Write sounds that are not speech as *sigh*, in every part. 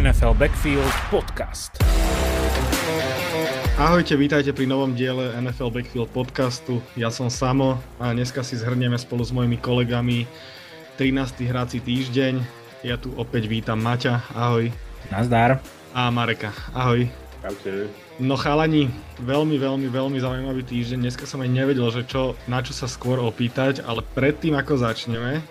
NFL Backfield Podcast. Ahojte, vítajte pri novom diele NFL Backfield podcastu. Ja som Samo a dneska si zhrnieme spolu s mojimi kolegami 13. hráci týždeň. Ja tu opäť vítam Maťa, ahoj. Nazdar. A Mareka, ahoj. Čaute. No chalani, veľmi, veľmi, veľmi zaujímavý týždeň. Dneska som aj nevedel, že čo, na čo sa skôr opýtať, ale predtým ako začneme,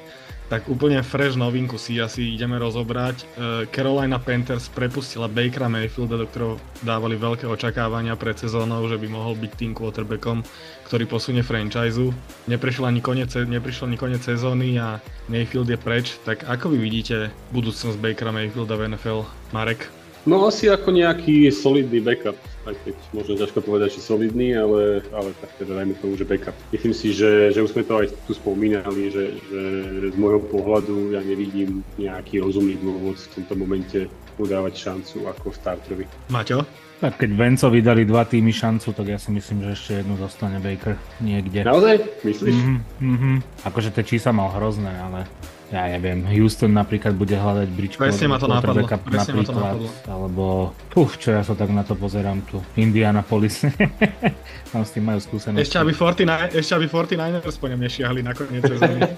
tak úplne fresh novinku si asi ideme rozobrať. E, Carolina Panthers prepustila Bakera Mayfielda, do ktorého dávali veľké očakávania pred sezónou, že by mohol byť tým quarterbackom, ktorý posunie franchise. Neprišiel ani koniec, neprišiel ani koniec sezóny a Mayfield je preč. Tak ako vy vidíte budúcnosť Bakera Mayfielda v NFL? Marek? No asi ako nejaký solidný backup, aj keď možno ťažko povedať, či solidný, ale, ale tak teda dajme tomu, že backup. Myslím si, že, že už sme to aj tu spomínali, že, že z môjho pohľadu ja nevidím nejaký rozumný dôvod v tomto momente mu dávať šancu ako starterovi. Maťo? Tak keď Vencovi dali dva týmy šancu, tak ja si myslím, že ešte jednu dostane Baker niekde. Naozaj? Myslíš? Mhm, mhm. Akože tie čísla mal hrozné, ale ja neviem, Houston napríklad bude hľadať bridge Presne ma to napadlo, presne ma to napadlo. alebo, puf, čo ja sa tak na to pozerám tu, Indianapolis, *laughs* tam s tým majú skúsenosti. Ešte aby, 49, ešte aby 49ers po ňom nešiahli na koniec sezóny. *laughs*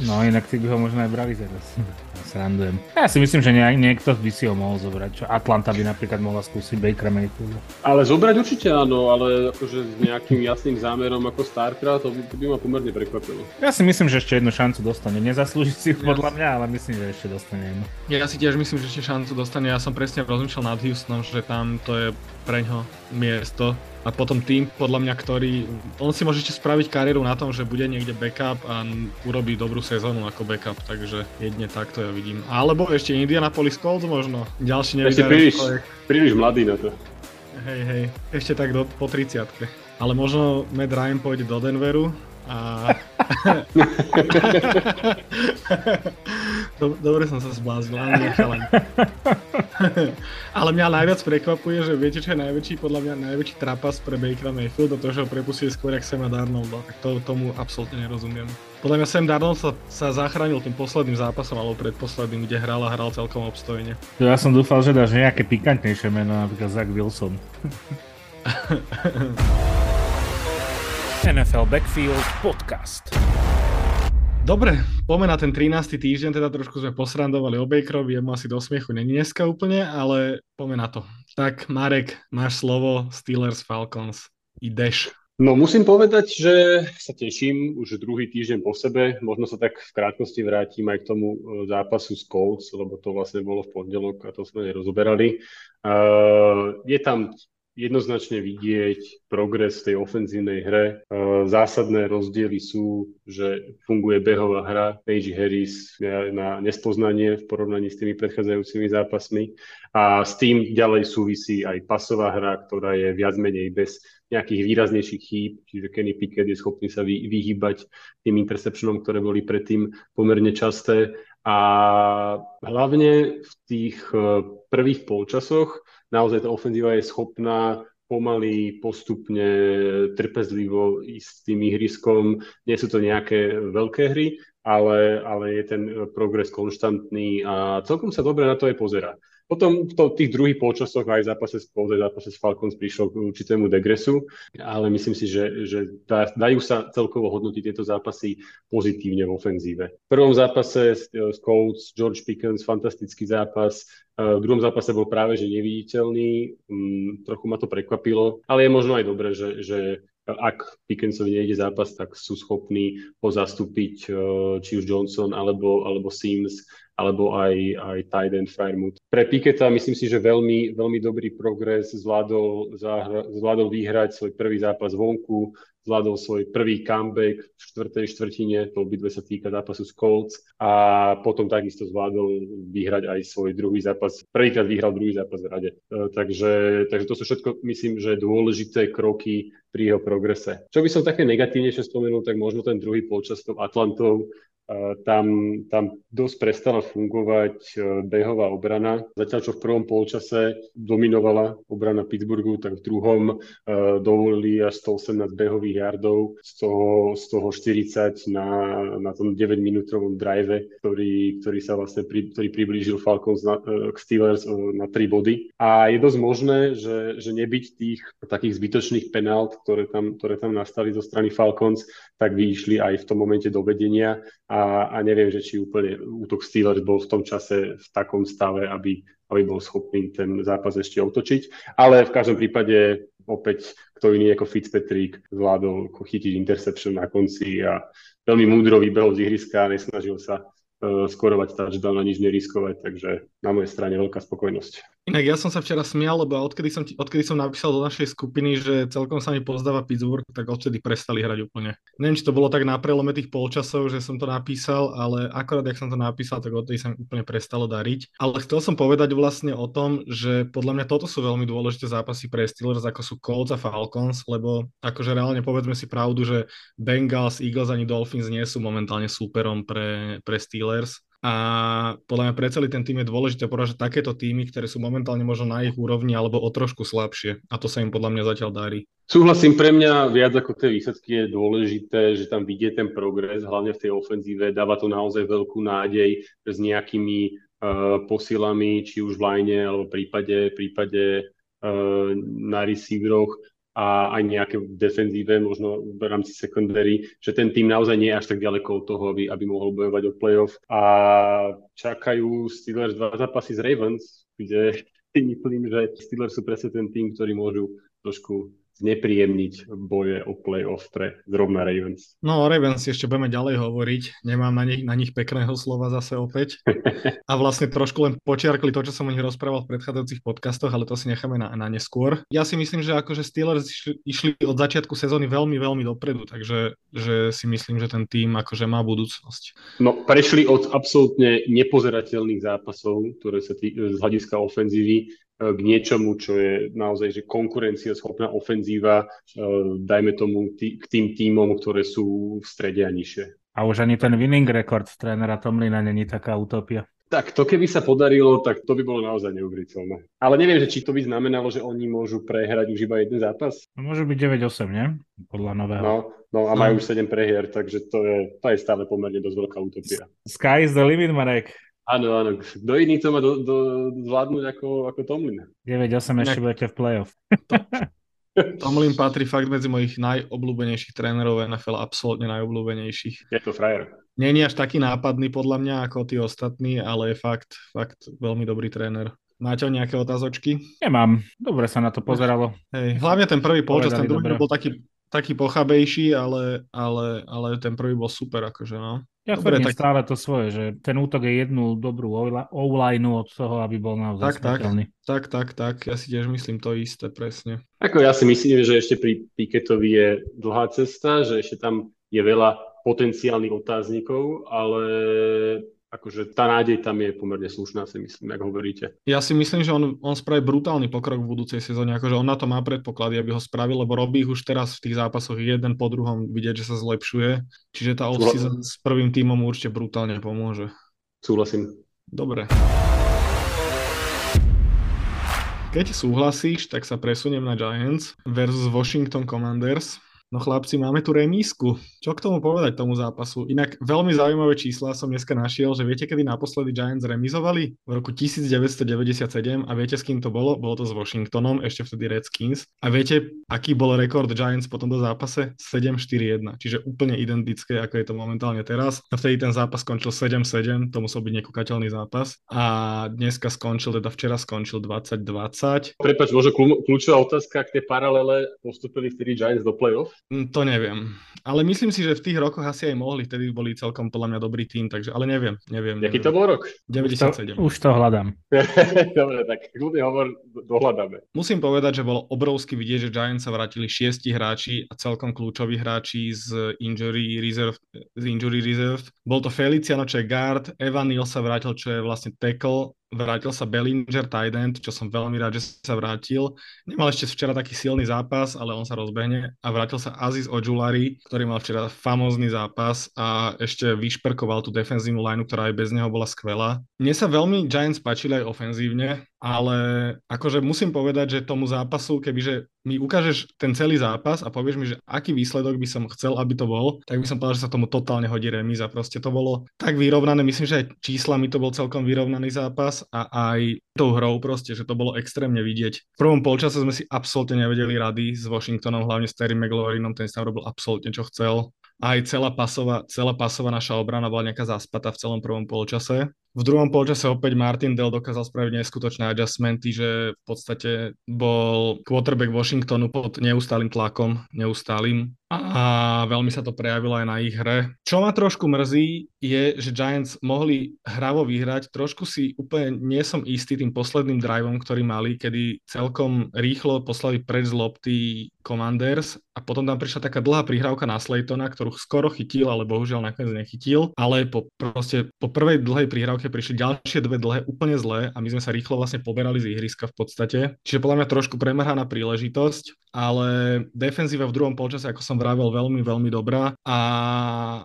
No inak si by ho možno aj brali teraz. Ja srandujem. Ja si myslím, že nie, niekto by si ho mohol zobrať. Čo Atlanta by napríklad mohla skúsiť Baker Mayfielda. Ale zobrať určite áno, ale akože s nejakým jasným zámerom ako startera, to by, to by ma pomerne prekvapilo. Ja si myslím, že ešte jednu šancu dostane. Nezaslúži si ju podľa mňa, ale myslím, že ešte dostane jednu. Ja si tiež myslím, že ešte šancu dostane. Ja som presne rozmýšľal nad Houstonom, že tam to je preňho miesto. A potom tým, podľa mňa, ktorý... On si môže ešte spraviť kariéru na tom, že bude niekde backup a urobí dobrú sezónu ako backup, takže jedne takto ja vidím. Alebo ešte Indianapolis Colts možno. Ďalší Ešte nevydarený príliš, príliš mladý na to. Hej, hej. Ešte tak do, po 30 Ale možno Matt Ryan pôjde do Denveru a... Do- *laughs* Dobre som sa zbláznil, ale nechalaň. *laughs* ale mňa najviac prekvapuje, že viete, čo je najväčší, podľa mňa najväčší trapas pre Bakera Mayfielda, to, že ho prepustili skôr jak Sema Darnolda. Tak to, tomu absolútne nerozumiem. Podľa mňa Sam Darnold sa, sa zachránil tým posledným zápasom, alebo predposledným, kde hral a hral celkom obstojne. Ja som dúfal, že dáš nejaké pikantnejšie meno, napríklad Zach Wilson. *laughs* NFL Backfield Podcast. Dobre, poďme na ten 13. týždeň, teda trošku sme posrandovali o Bakerovi, jemu asi do smiechu není dneska úplne, ale poďme na to. Tak Marek, máš slovo Steelers Falcons. Ideš. No musím povedať, že sa teším už druhý týždeň po sebe. Možno sa tak v krátkosti vrátim aj k tomu e, zápasu s Colts, lebo to vlastne bolo v pondelok a to sme nerozoberali. Uh, je tam jednoznačne vidieť progres v tej ofenzívnej hre. Uh, zásadné rozdiely sú, že funguje behová hra. Page Harris na nespoznanie v porovnaní s tými predchádzajúcimi zápasmi. A s tým ďalej súvisí aj pasová hra, ktorá je viac menej bez nejakých výraznejších chýb, čiže Kenny Pickett je schopný sa vy, vyhýbať tým interceptionom, ktoré boli predtým pomerne časté. A hlavne v tých eh, prvých polčasoch naozaj tá ofenzíva je schopná pomaly, postupne, trpezlivo ísť s tým ihriskom. Nie sú to nejaké veľké hry, ale, ale je ten progres konštantný a celkom sa dobre na to aj pozera. Potom v to, tých druhých polčasoch aj v zápase s Colts, aj v zápase s Falcons prišlo k určitému degresu, ale myslím si, že, že dá, dajú sa celkovo hodnotiť tieto zápasy pozitívne v ofenzíve. V prvom zápase s, s Colts George Pickens, fantastický zápas, v druhom zápase bol práve že neviditeľný, um, trochu ma to prekvapilo, ale je možno aj dobré, že, že ak Pickensovi nejde zápas, tak sú schopní ho zastúpiť či už Johnson alebo, alebo Sims alebo aj, aj tight end Firemouth. Pre Piketa myslím si, že veľmi, veľmi dobrý progres, zvládol, zvládol vyhrať svoj prvý zápas vonku, zvládol svoj prvý comeback v štvrtej štvrtine, to obidve sa týka zápasu s Colts a potom takisto zvládol vyhrať aj svoj druhý zápas. Prvýkrát vyhral druhý zápas v rade. E, takže, takže to sú všetko, myslím, že dôležité kroky pri jeho progrese. Čo by som také negatívnejšie spomenul, tak možno ten druhý polčas s tou Atlantou, tam, tam dosť prestala fungovať behová obrana. Zatiaľ, čo v prvom polčase dominovala obrana Pittsburghu, tak v druhom dovolili až 118 behových yardov, z toho, z toho 40 na, na tom 9-minútovom drive, ktorý, ktorý sa vlastne pri, ktorý priblížil Falcons na, k Steelers na 3 body. A je dosť možné, že, že nebyť tých takých zbytočných penált, ktoré tam, ktoré tam nastali zo strany Falcons, tak vyšli aj v tom momente do vedenia a, a neviem, že či úplne útok Steelers bol v tom čase v takom stave, aby, aby bol schopný ten zápas ešte otočiť. Ale v každom prípade opäť kto iný ako Fitzpatrick zvládol chytiť interception na konci a veľmi múdro vybehol z ihriska, nesnažil sa skorovať touchdown a nič neriskovať, takže na mojej strane veľká spokojnosť. Inak ja som sa včera smial, lebo odkedy som, odkedy som napísal do našej skupiny, že celkom sa mi pozdáva Pittsburgh, tak odtedy prestali hrať úplne. Neviem, či to bolo tak na prelome tých polčasov, že som to napísal, ale akorát, jak som to napísal, tak odtedy sa mi úplne prestalo dariť. Ale chcel som povedať vlastne o tom, že podľa mňa toto sú veľmi dôležité zápasy pre Steelers, ako sú Colts a Falcons, lebo akože reálne povedzme si pravdu, že Bengals, Eagles ani Dolphins nie sú momentálne súperom pre, pre Steelers a podľa mňa pre celý ten tým je dôležité poražať takéto týmy, ktoré sú momentálne možno na ich úrovni alebo o trošku slabšie. A to sa im podľa mňa zatiaľ darí. Súhlasím, pre mňa viac ako tie výsledky je dôležité, že tam vidie ten progres, hlavne v tej ofenzíve. Dáva to naozaj veľkú nádej s nejakými uh, posilami, či už v line, alebo v prípade, prípade uh, na receiveroch a aj nejaké v defenzíve, možno v rámci secondary, že ten tým naozaj nie je až tak ďaleko od toho, aby, aby mohol bojovať o playoff. A čakajú Steelers dva zápasy z Ravens, kde si myslím, že Steelers sú presne ten tým, ktorí môžu trošku znepríjemniť boje o playoff pre zrovna Ravens. No o Ravens ešte budeme ďalej hovoriť, nemám na nich, na nich pekného slova zase opäť. *laughs* A vlastne trošku len počiarkli to, čo som o nich rozprával v predchádzajúcich podcastoch, ale to si necháme na, na neskôr. Ja si myslím, že akože Steelers išli, išli od začiatku sezóny veľmi, veľmi dopredu, takže že si myslím, že ten tým akože má budúcnosť. No, prešli od absolútne nepozerateľných zápasov, ktoré sa tý, z hľadiska ofenzívy k niečomu, čo je naozaj že konkurencieschopná ofenzíva, e, dajme tomu tý, k tým tímom, ktoré sú v strede a nižšie. A už ani ten winning record trénera Tomlina není taká utopia. Tak to keby sa podarilo, tak to by bolo naozaj neuveriteľné. Ale neviem, že či to by znamenalo, že oni môžu prehrať už iba jeden zápas. No, môže byť 9-8, nie? Podľa nového. No, no a majú no. už 7 prehier, takže to je, to je stále pomerne dosť veľká utopia. Sky is the limit, Marek. Áno, áno. Kto iný to má do, do, zvládnuť ako, ako Tomlin? 9-8 ešte budete v play-off. *laughs* Tomlin patrí fakt medzi mojich najobľúbenejších trénerov NFL, absolútne najobľúbenejších. Je to frajer. Není až taký nápadný podľa mňa ako tí ostatní, ale je fakt, fakt veľmi dobrý tréner. Máte nejaké otázočky? Nemám. Dobre sa na to pozeralo. Hej, hlavne ten prvý polčas, ten druhý bol taký, taký pochabejší, ale, ale, ale ten prvý bol super, akože no. Ja Dobre, tak... stále to svoje, že ten útok je jednu dobrú online od toho, aby bol naozaj tak, tak, tak, tak, tak, ja si tiež myslím to isté, presne. Ako ja si myslím, že ešte pri Piketovi je dlhá cesta, že ešte tam je veľa potenciálnych otáznikov, ale akože tá nádej tam je pomerne slušná, si myslím, ako hovoríte. Ja si myslím, že on, on spraví brutálny pokrok v budúcej sezóne, akože on na to má predpoklady, aby ho spravil, lebo robí už teraz v tých zápasoch jeden po druhom vidieť, že sa zlepšuje. Čiže tá off s prvým tímom určite brutálne pomôže. Súhlasím. Dobre. Keď súhlasíš, tak sa presuniem na Giants versus Washington Commanders. No chlapci, máme tu remísku. Čo k tomu povedať tomu zápasu? Inak veľmi zaujímavé čísla som dneska našiel, že viete, kedy naposledy Giants remizovali? V roku 1997 a viete, s kým to bolo? Bolo to s Washingtonom, ešte vtedy Redskins. A viete, aký bol rekord Giants po tomto zápase? 7-4-1, čiže úplne identické, ako je to momentálne teraz. A vtedy ten zápas skončil 7-7, to musel byť nekúkateľný zápas. A dneska skončil, teda včera skončil 20-20. Prepač, možno kľúčová otázka, ak tie paralele postupili vtedy Giants do playoff? Mm, to neviem. Ale myslím si, že v tých rokoch asi aj mohli, vtedy boli celkom podľa mňa dobrý tým, takže, ale neviem, neviem. Jaký to bol rok? 97. Už to, už to hľadám. *laughs* Dobre, tak kľudne hovor, dohľadáme. Musím povedať, že bolo obrovsky vidieť, že Giants sa vrátili šiesti hráči a celkom kľúčoví hráči z injury reserve. Z injury reserve. Bol to Feliciano, čo je guard, Evan Neal sa vrátil, čo je vlastne tackle, vrátil sa Bellinger tight čo som veľmi rád, že sa vrátil. Nemal ešte včera taký silný zápas, ale on sa rozbehne a vrátil sa Aziz Ojulari, ktorý mal včera famózny zápas a ešte vyšperkoval tú defenzívnu lineu, ktorá aj bez neho bola skvelá. Mne sa veľmi Giants páčili aj ofenzívne, ale akože musím povedať, že tomu zápasu, kebyže mi ukážeš ten celý zápas a povieš mi, že aký výsledok by som chcel, aby to bol, tak by som povedal, že sa tomu totálne hodí remíza. Proste to bolo tak vyrovnané, myslím, že aj číslami to bol celkom vyrovnaný zápas a aj tou hrou proste, že to bolo extrémne vidieť. V prvom polčase sme si absolútne nevedeli rady s Washingtonom, hlavne s Terry McLaurinom, ten sa robil absolútne čo chcel aj celá pasová, celá pasová naša obrana bola nejaká zaspatá v celom prvom polčase. V druhom polčase opäť Martin Dell dokázal spraviť neskutočné adjustmenty, že v podstate bol quarterback Washingtonu pod neustálým tlakom, neustálým a veľmi sa to prejavilo aj na ich hre. Čo ma trošku mrzí, je, že Giants mohli hravo vyhrať. Trošku si úplne nie som istý tým posledným driveom, ktorý mali, kedy celkom rýchlo poslali preč z lopty Commanders a potom tam prišla taká dlhá prihrávka na Slaytona, ktorú skoro chytil, ale bohužiaľ nakoniec nechytil. Ale po, proste, po prvej dlhej prihrávke prišli ďalšie dve dlhé úplne zlé a my sme sa rýchlo vlastne poberali z ihriska v podstate. Čiže podľa mňa trošku premrhaná príležitosť, ale defenzíva v druhom polčase, ako som vravel, veľmi, veľmi dobrá a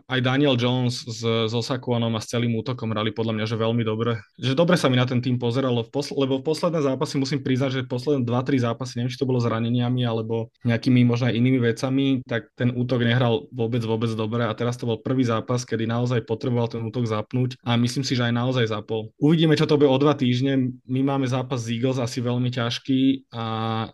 aj Daniel Jones s, s Osakuanom a s celým útokom hrali podľa mňa, že veľmi dobre. Že dobre sa mi na ten tým pozeralo, v posl- lebo v posledné zápasy musím priznať, že posledné 2-3 zápasy, neviem, či to bolo zraneniami alebo nejakými možno aj inými vecami, tak ten útok nehral vôbec, vôbec dobre a teraz to bol prvý zápas, kedy naozaj potreboval ten útok zapnúť a myslím si, že aj naozaj zapol. Uvidíme, čo to bude o dva týždne. My máme zápas z Eagles asi veľmi ťažký a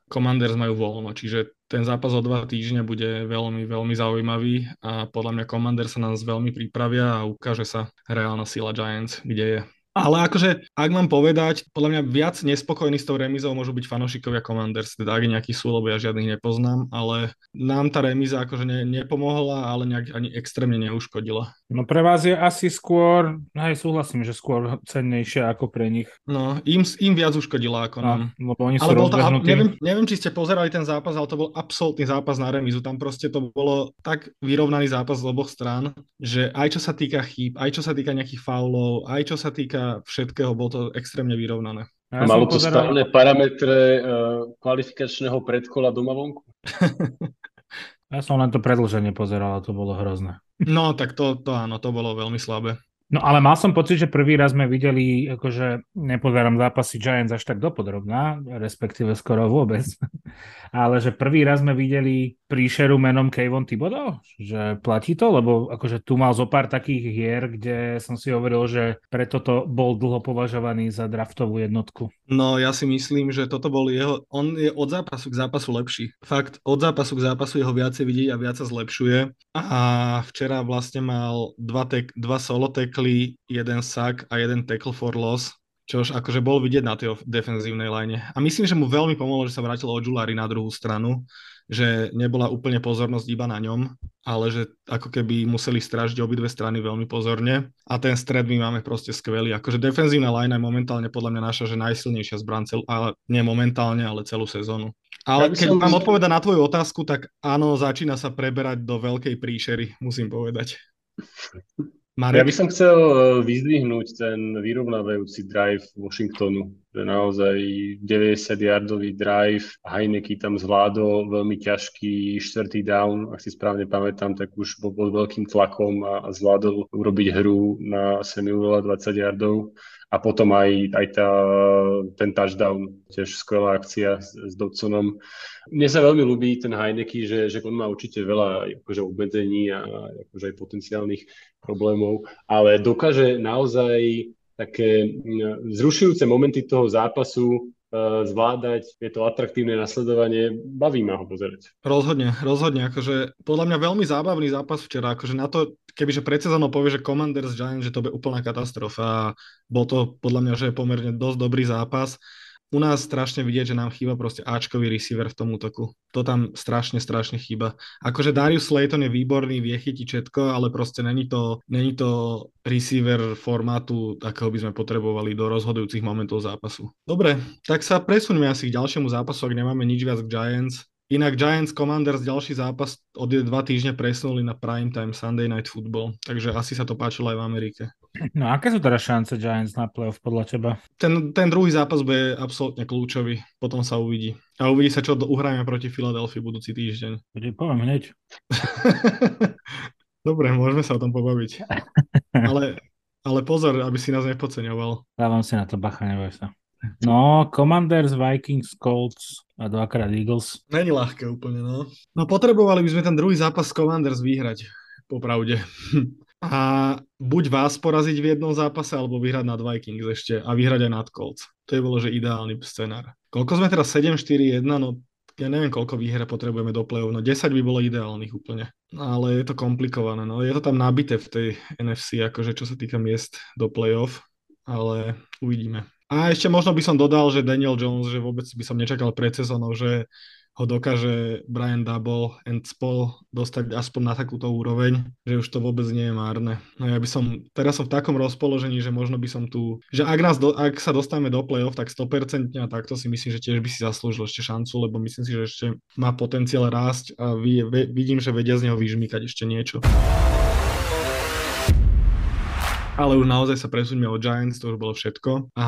Commanders majú voľno, čiže ten zápas o dva týždne bude veľmi, veľmi zaujímavý a podľa mňa Commander sa nás veľmi pripravia a ukáže sa reálna sila Giants, kde je. Ale akože, ak mám povedať, podľa mňa viac nespokojní s tou remizou môžu byť fanúšikovia Commanders, teda ak nejakí sú, lebo ja žiadnych nepoznám, ale nám tá remiza akože ne, nepomohla, ale nejak ani extrémne neuškodila. No pre vás je asi skôr, hej, súhlasím, že skôr cennejšia ako pre nich. No, im, im viac uškodila ako No, nám. lebo oni sú Ale bol rozbehnutí. neviem, neviem, či ste pozerali ten zápas, ale to bol absolútny zápas na remizu. Tam proste to bolo tak vyrovnaný zápas z oboch strán, že aj čo sa týka chýb, aj čo sa týka nejakých faulov, aj čo sa týka všetkého, bolo to extrémne vyrovnané. Ja Malo to pozeral- správne parametre uh, kvalifikačného predkola doma vonku? *laughs* Ja som len to predlženie pozeral a to bolo hrozné. No, tak to, to áno, to bolo veľmi slabé. No ale mal som pocit, že prvý raz sme videli, akože nepozerám zápasy Giants až tak dopodrobná, respektíve skoro vôbec, *laughs* ale že prvý raz sme videli príšeru menom Kayvon Thibodeau, že platí to, lebo akože tu mal zo pár takých hier, kde som si hovoril, že preto to bol dlho považovaný za draftovú jednotku. No, ja si myslím, že toto bol jeho... On je od zápasu k zápasu lepší. Fakt, od zápasu k zápasu jeho viacej vidieť a viac sa zlepšuje. A včera vlastne mal dva, tek, dva solo tekly, jeden sack a jeden tackle for loss, čož akože bol vidieť na tej defenzívnej line. A myslím, že mu veľmi pomohlo, že sa vrátil od Julari na druhú stranu, že nebola úplne pozornosť iba na ňom, ale že ako keby museli strážiť obidve strany veľmi pozorne. A ten stred my máme proste skvelý. Akože defenzívna line je momentálne podľa mňa naša, že najsilnejšia zbran, celú, ale nie momentálne, ale celú sezónu. Ale Ja keď som- mám odpovedať na tvoju otázku, tak áno, začína sa preberať do veľkej príšery, musím povedať. *laughs* Ja Marek? by som chcel eh, vyzdvihnúť ten vyrovnávajúci drive Washingtonu, že naozaj 90-yardový drive, Heineke tam zvládol veľmi ťažký štvrtý down, ak si správne pamätám, tak už bol pod veľkým tlakom a, a zvládol urobiť hru na Samuela 20 yardov a potom aj, aj tá, ten touchdown, tiež skvelá akcia s, s Dodsonom. Mne sa veľmi ľúbi ten Heineke, že, že on má určite veľa akože, obmedzení a akože aj potenciálnych problémov, ale dokáže naozaj také zrušujúce momenty toho zápasu zvládať, je to atraktívne nasledovanie, baví ma ho pozerať. Rozhodne, rozhodne, akože podľa mňa veľmi zábavný zápas včera, akože na to, kebyže pred sezónou povie, že Commanders Giants, že to bude úplná katastrofa a bol to podľa mňa, že je pomerne dosť dobrý zápas. U nás strašne vidieť, že nám chýba proste Ačkový receiver v tom útoku. To tam strašne, strašne chýba. Akože Darius Slayton je výborný, vie chytiť všetko, ale proste není to, není to receiver formátu, akého by sme potrebovali do rozhodujúcich momentov zápasu. Dobre, tak sa presuňme asi k ďalšiemu zápasu, ak nemáme nič viac k Giants. Inak Giants Commanders ďalší zápas od dva týždne presunuli na primetime Sunday Night Football, takže asi sa to páčilo aj v Amerike. No aké sú teraz šance Giants na playoff podľa teba? Ten, ten druhý zápas bude absolútne kľúčový, potom sa uvidí. A uvidí sa, čo uhrajeme proti Filadelfii budúci týždeň. Bude poviem hneď. *laughs* Dobre, môžeme sa o tom pobaviť. *laughs* Ale, ale pozor, aby si nás nepodceňoval. Dávam si na to bacha, neboj sa. No, Commanders, Vikings, Colts a dvakrát Eagles. Není ľahké úplne, no. No potrebovali by sme ten druhý zápas Commanders vyhrať, popravde. *laughs* A buď vás poraziť v jednom zápase, alebo vyhrať nad Vikings ešte a vyhrať aj nad Colts. To je bolo, že ideálny scenár. Koľko sme teraz? 7-4-1, no ja neviem, koľko výher potrebujeme do play-off, no 10 by bolo ideálnych úplne. Ale je to komplikované, no je to tam nabité v tej NFC, akože čo sa týka miest do play-off, ale uvidíme. A ešte možno by som dodal, že Daniel Jones, že vôbec by som nečakal pred sezónou, že ho dokáže Brian Double and spol dostať aspoň na takúto úroveň, že už to vôbec nie je márne. No ja by som, teraz som v takom rozpoložení, že možno by som tu, že ak, nás do, ak sa dostaneme do play-off, tak 100% a takto si myslím, že tiež by si zaslúžil ešte šancu, lebo myslím si, že ešte má potenciál rásť a vy, vidím, že vedia z neho vyžmýkať ešte niečo. Ale už naozaj sa presuňme od Giants, to už bolo všetko. A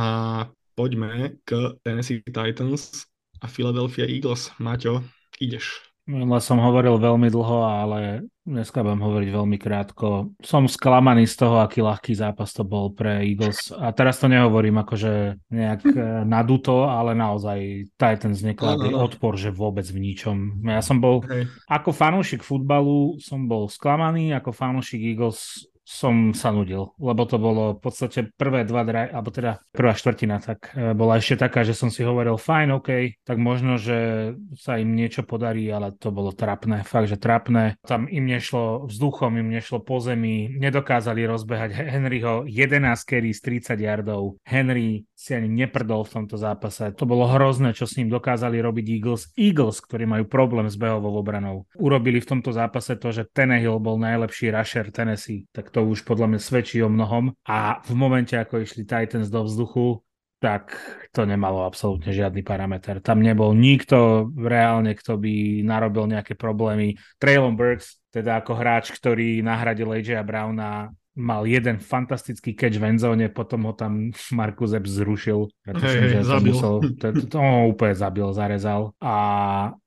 poďme k Tennessee Titans a Philadelphia Eagles. Maťo, ideš. Minule som hovoril veľmi dlho, ale dneska budem hovoriť veľmi krátko. Som sklamaný z toho, aký ľahký zápas to bol pre Eagles. A teraz to nehovorím akože nejak eh, naduto, ale naozaj Titans nekladli no, no, no. odpor, že vôbec v ničom. Ja som bol, okay. ako fanúšik futbalu, som bol sklamaný, ako fanúšik Eagles som sa nudil, lebo to bolo v podstate prvé dva draj, alebo teda prvá štvrtina, tak e, bola ešte taká, že som si hovoril, fajn, OK, tak možno, že sa im niečo podarí, ale to bolo trapné, fakt, že trapné. Tam im nešlo vzduchom, im nešlo po zemi, nedokázali rozbehať Henryho 11 carry z 30 yardov. Henry si ani neprdol v tomto zápase. To bolo hrozné, čo s ním dokázali robiť Eagles. Eagles, ktorí majú problém s behovou obranou. Urobili v tomto zápase to, že Tenehill bol najlepší rusher Tennessee, tak to už podľa mňa svedčí o mnohom. A v momente, ako išli Titans do vzduchu, tak to nemalo absolútne žiadny parameter. Tam nebol nikto reálne, kto by narobil nejaké problémy. Traylon Burks, teda ako hráč, ktorý nahradil AJ Browna, mal jeden fantastický catch v endzone, potom ho tam *laughs* Markus Epps zrušil. Pretože, hey, hey, zabil. Musel, to, to, to ho úplne zabil, zarezal. A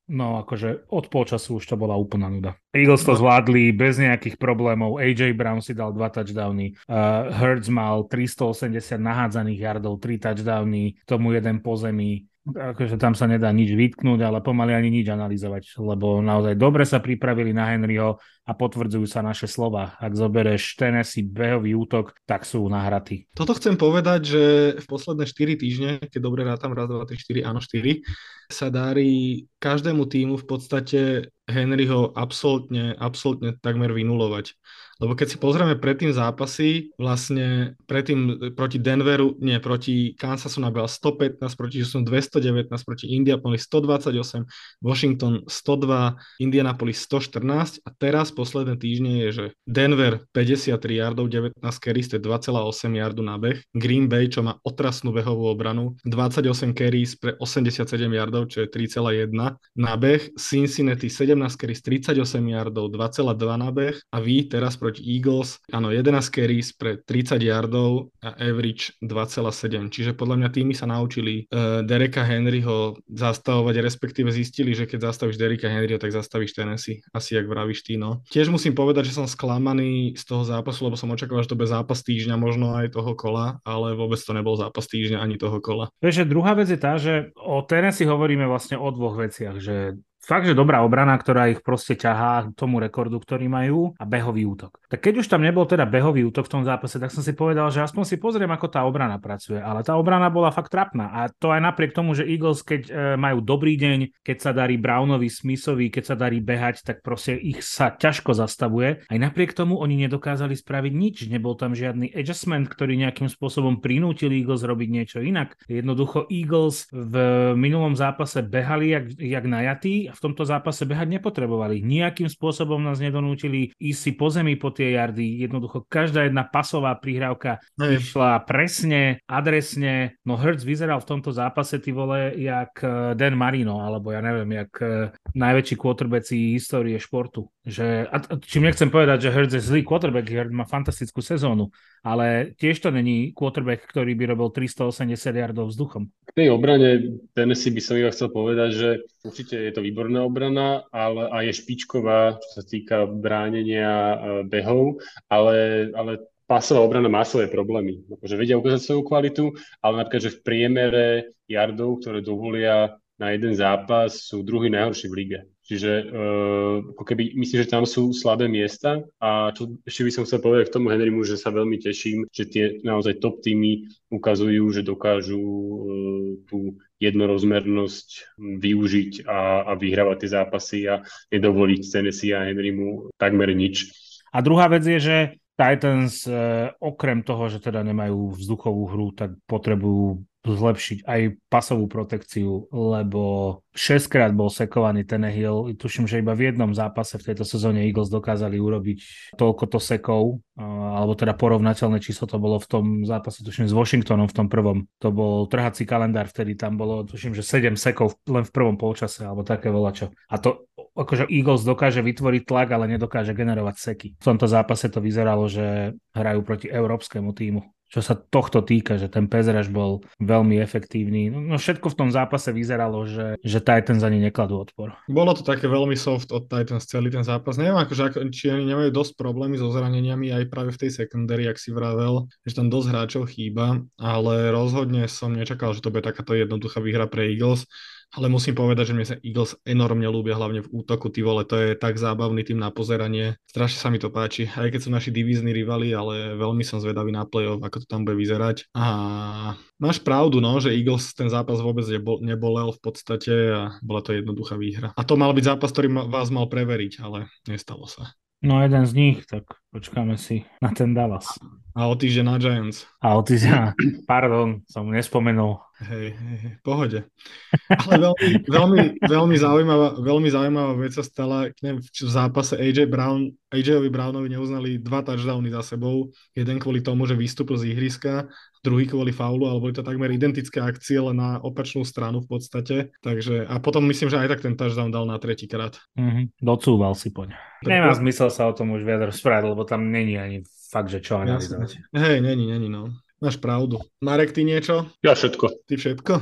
no akože od polčasu už to bola úplná nuda. Eagles to no. zvládli bez nejakých problémov. AJ Brown si dal dva touchdowny. Uh, Hurts mal 380 nahádzaných yardov, tri touchdowny, tomu jeden po zemi akože tam sa nedá nič vytknúť, ale pomaly ani nič analyzovať, lebo naozaj dobre sa pripravili na Henryho a potvrdzujú sa naše slova. Ak zoberieš Tennessee behový útok, tak sú nahratí. Toto chcem povedať, že v posledné 4 týždne, keď dobre rátam, raz, 2, 3, 4, áno 4, sa darí každému týmu v podstate Henryho absolútne, absolútne takmer vynulovať. Lebo keď si pozrieme predtým zápasy, vlastne predtým proti Denveru, nie, proti Kansasu nabral 115, proti Houston 219, proti Indianapolis 128, Washington 102, Indianapolis 114 a teraz posledné týždne je, že Denver 53 yardov, 19 carries, to je 2,8 yardu na beh, Green Bay, čo má otrasnú behovú obranu, 28 carries pre 87 yardov, čo je 3,1 na beh, Cincinnati 17 carries, 38 yardov, 2,2 na beh. A vy teraz proti Eagles. Áno, 11 carries pre 30 yardov a average 2,7. Čiže podľa mňa tými sa naučili uh, Dereka Henryho zastavovať, respektíve zistili, že keď zastavíš Dereka Henryho, tak zastavíš Tennessee. Asi jak vravíš ty, no. Tiež musím povedať, že som sklamaný z toho zápasu, lebo som očakával, že to bude zápas týždňa, možno aj toho kola, ale vôbec to nebol zápas týždňa ani toho kola. Vieš, druhá vec je tá, že o Tennessee hovoríme vlastne o dvoch veciach, že fakt, že dobrá obrana, ktorá ich proste ťahá tomu rekordu, ktorý majú a behový útok. Tak keď už tam nebol teda behový útok v tom zápase, tak som si povedal, že aspoň si pozriem, ako tá obrana pracuje. Ale tá obrana bola fakt trapná. A to aj napriek tomu, že Eagles, keď e, majú dobrý deň, keď sa darí Brownovi, Smithovi, keď sa darí behať, tak proste ich sa ťažko zastavuje. Aj napriek tomu oni nedokázali spraviť nič. Nebol tam žiadny adjustment, ktorý nejakým spôsobom prinútil Eagles robiť niečo inak. Jednoducho Eagles v minulom zápase behali jak, jak najatí v tomto zápase behať nepotrebovali. Nijakým spôsobom nás nedonútili ísť si po zemi po tie jardy. Jednoducho každá jedna pasová prihrávka Hej. išla presne, adresne. No Hertz vyzeral v tomto zápase, ty vole, jak eh, Dan Marino, alebo ja neviem, jak eh, najväčší quarterback histórie športu. že, a čím nechcem povedať, že Hurts je zlý quarterback, Hurts má fantastickú sezónu, ale tiež to není quarterback, ktorý by robil 380 yardov vzduchom. K tej obrane Tennessee by som iba chcel povedať, že určite je to výborná obrana, ale a je špičková, čo sa týka bránenia e, behov, ale, ale pásová obrana má svoje problémy. Akože vedia ukázať svoju kvalitu, ale napríklad, že v priemere yardov, ktoré dovolia na jeden zápas, sú druhý najhorší v lige. Čiže uh, ako keby, myslím, že tam sú slabé miesta a čo ešte by som chcel povedať k tomu Henrymu, že sa veľmi teším, že tie naozaj top týmy ukazujú, že dokážu uh, tú jednorozmernosť využiť a, a vyhrávať tie zápasy a nedovoliť Tennessee a Henrymu takmer nič. A druhá vec je, že Titans eh, okrem toho, že teda nemajú vzduchovú hru, tak potrebujú zlepšiť aj pasovú protekciu, lebo 6 krát bol sekovaný Tenehill. Tuším, že iba v jednom zápase v tejto sezóne Eagles dokázali urobiť toľkoto sekov, alebo teda porovnateľné číslo to bolo v tom zápase, tuším, s Washingtonom v tom prvom. To bol trhací kalendár, vtedy tam bolo, tuším, že 7 sekov len v prvom polčase, alebo také volačo. A to akože Eagles dokáže vytvoriť tlak, ale nedokáže generovať seky. V tomto zápase to vyzeralo, že hrajú proti európskemu týmu čo sa tohto týka, že ten Pezraž bol veľmi efektívny. No, no všetko v tom zápase vyzeralo, že, že Titans ani nekladú odpor. Bolo to také veľmi soft od Titans celý ten zápas. Neviem, akože, či oni nemajú dosť problémy so zraneniami aj práve v tej secondary, ak si vravel, že tam dosť hráčov chýba, ale rozhodne som nečakal, že to bude takáto jednoduchá výhra pre Eagles ale musím povedať, že mne sa Eagles enormne ľúbia, hlavne v útoku, ty vole, to je tak zábavný tým na pozeranie, strašne sa mi to páči, aj keď sú naši divízni rivali, ale veľmi som zvedavý na play-off, ako to tam bude vyzerať. A máš pravdu, no, že Eagles ten zápas vôbec nebol, nebolel v podstate a bola to jednoduchá výhra. A to mal byť zápas, ktorý vás mal preveriť, ale nestalo sa. No jeden z nich, tak počkáme si na ten Dallas. A o týždeň na Giants. A o týždeň, pardon, som nespomenul. Hej, hej, hej, pohode. Ale veľmi, veľmi, veľmi, zaujímavá, veľmi zaujímavá vec sa stala neviem, v zápase AJ Brown. AJ-ovi Brownovi neuznali dva touchdowny za sebou. Jeden kvôli tomu, že vystúpil z ihriska, druhý kvôli faulu, ale boli to takmer identické akcie, len na opačnú stranu v podstate. Takže, a potom myslím, že aj tak ten touchdown dal na tretíkrát. Mm-hmm. Docúval si poň. Nemá zmysel sa o tom už viac rozprávať, lebo tam není ani fakt, že čo analyzovať. Hej, není, není, no. Máš pravdu. Marek, ty niečo? Ja všetko. Ty všetko?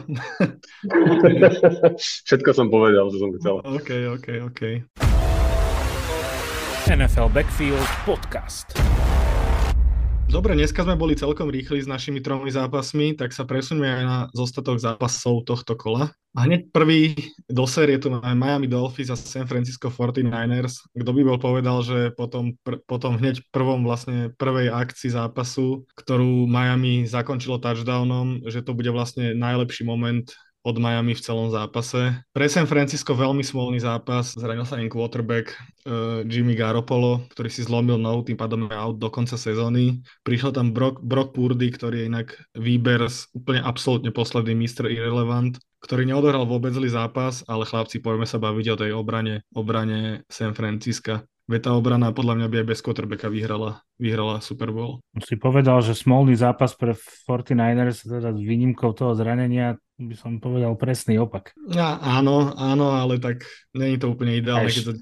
*laughs* všetko som povedal, čo som chcel. OK, OK, OK. NFL Backfield Podcast. Dobre, dneska sme boli celkom rýchli s našimi tromi zápasmi, tak sa presuňme aj na zostatok zápasov tohto kola. A hneď prvý do série tu máme Miami Dolphins a San Francisco 49ers. Kto by bol povedal, že potom, pr- potom hneď prvom vlastne prvej akcii zápasu, ktorú Miami zakončilo touchdownom, že to bude vlastne najlepší moment od Miami v celom zápase. Pre San Francisco veľmi smolný zápas, zranil sa im quarterback uh, Jimmy Garoppolo, ktorý si zlomil nohu, tým pádom je out do konca sezóny. Prišiel tam Brock, Brock Purdy, ktorý je inak výber z úplne absolútne posledný Mr. Irrelevant, ktorý neodohral vôbec zlý zápas, ale chlapci, poďme sa baviť o tej obrane, obrane San Francisca. Veď tá obrana podľa mňa by aj bez quarterbacka vyhrala, vyhrala Super Bowl. Si povedal, že smolný zápas pre 49ers, teda s výnimkou toho zranenia, by som povedal presný opak. Ja, áno, áno, ale tak není to úplne ideálne, Eš, keď to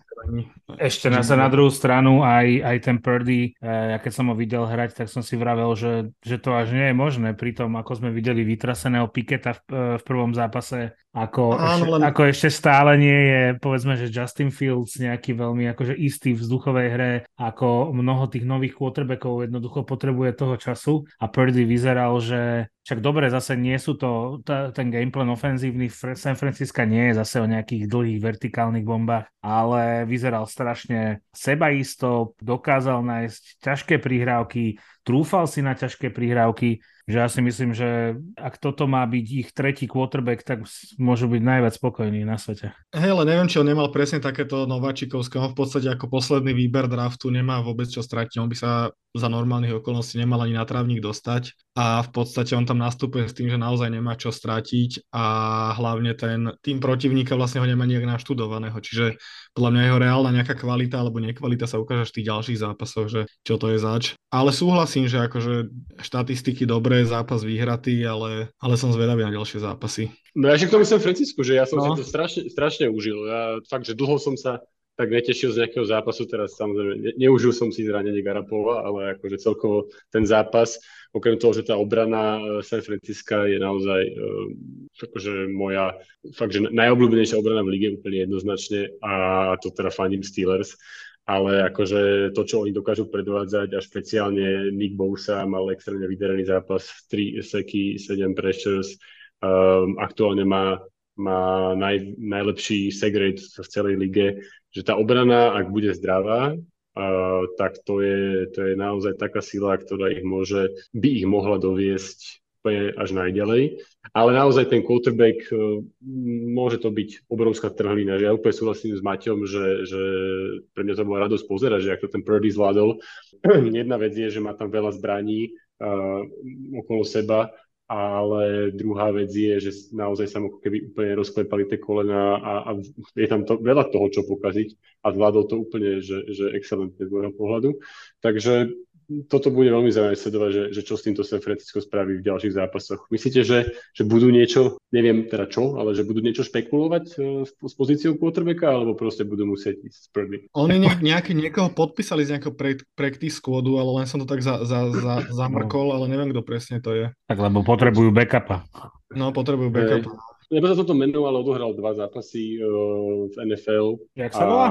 Ešte na sa na druhú stranu aj, aj ten Purdy, eh, ja keď som ho videl hrať, tak som si vravel, že, že to až nie je možné, pritom ako sme videli vytraseného Piketa v, eh, v prvom zápase, ako, áno, ešte, len... ako ešte stále nie je, povedzme, že Justin Fields nejaký veľmi akože istý v vzduchovej hre, ako mnoho tých nových quarterbackov jednoducho potrebuje toho času. A Purdy vyzeral, že však dobre, zase nie sú to, t- ten gameplan ofenzívny San Francisco nie je zase o nejakých dlhých vertikálnych bombách, ale vyzeral strašne sebaisto, dokázal nájsť ťažké prihrávky, trúfal si na ťažké prihrávky, že ja si myslím, že ak toto má byť ich tretí quarterback, tak môžu byť najviac spokojní na svete. Hej, ale neviem, či on nemal presne takéto nováčikovské. On v podstate ako posledný výber draftu nemá vôbec čo stratiť. On by sa za normálnych okolností nemal ani na trávnik dostať a v podstate on tam nastupuje s tým, že naozaj nemá čo stratiť a hlavne ten tým protivníka vlastne ho nemá nejak naštudovaného, čiže podľa mňa jeho reálna nejaká kvalita alebo nekvalita sa ukáže v tých ďalších zápasoch, že čo to je zač. Ale súhlasím, že akože štatistiky dobré, zápas vyhratý, ale, ale som zvedavý na ďalšie zápasy. No ja k tomu som Francisku, že ja som no. si to strašne, strašne užil. Ja fakt, že dlho som sa tak netešil z nejakého zápasu. Teraz samozrejme, ne, neužil som si zranenie Garapova, ale akože celkovo ten zápas, okrem toho, že tá obrana eh, San Francisca je naozaj uh, akože moja fakt, že najobľúbenejšia obrana v lige úplne jednoznačne a to teda faním Steelers ale akože to, čo oni dokážu predvádzať a špeciálne Nick Bosa mal extrémne vydarený zápas, 3 seky, 7 pressures, um, aktuálne má, má naj, najlepší seg rate v celej lige, že tá obrana, ak bude zdravá, uh, tak to je, to je naozaj taká sila, ktorá ich môže, by ich mohla doviesť až najďalej. Ale naozaj ten quarterback, e, môže to byť obrovská trhlina. Že ja úplne súhlasím s Maťom, že, že pre mňa to bola radosť pozerať, že ako ten Purdy zvládol. *clears throat* Jedna vec je, že má tam veľa zbraní uh, okolo seba, ale druhá vec je, že naozaj sa mu keby úplne rozklepali tie kolena a, a je tam to, veľa toho, čo pokaziť a zvládol to úplne, že, že excelentne z môjho pohľadu. Takže toto bude veľmi zaujímavé sledovať, že, že čo s týmto San Francisco spraví v ďalších zápasoch. Myslíte, že, že budú niečo, neviem teda čo, ale že budú niečo špekulovať uh, s pozíciou quarterbacka, alebo proste budú musieť ísť prvý? Oni ne, nejaký, niekoho podpísali z nejakého pre, practice squadu, ale len som to tak za, za, za, zamrkol, ale neviem, kto presne to je. Tak lebo potrebujú backupa. No, potrebujú backupa. Hey. Nebo sa toto meno, ale odohral dva zápasy uh, v NFL. Jak sa volá?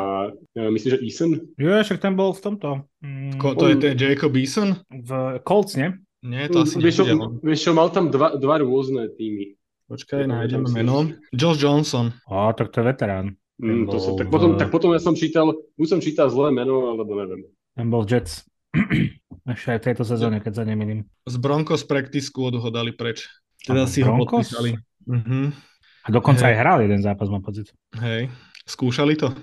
Uh, myslím, že Eason. Jo, však ten bol v tomto. Mm, Ko, to je ten Jacob Eason? V Colts, nie? Nie, to asi mm, vieš, čo, vieš čo, mal tam dva, dva rôzne týmy. Počkaj, nájdeme meno. Josh Johnson. Á, tak to je veterán. Mm, to som, tak, v... potom, tak potom ja som čítal, už som čítal zlé meno, alebo neviem. Ten bol Jets. *clears throat* Ešte aj v tejto sezóne, keď sa nemýlim. Z Broncos practice squad ho dali preč. Teda si Broncos? ho podpísali. Uh-huh. A dokonca hey. aj hral jeden zápas, mám pocit. Hej, skúšali to?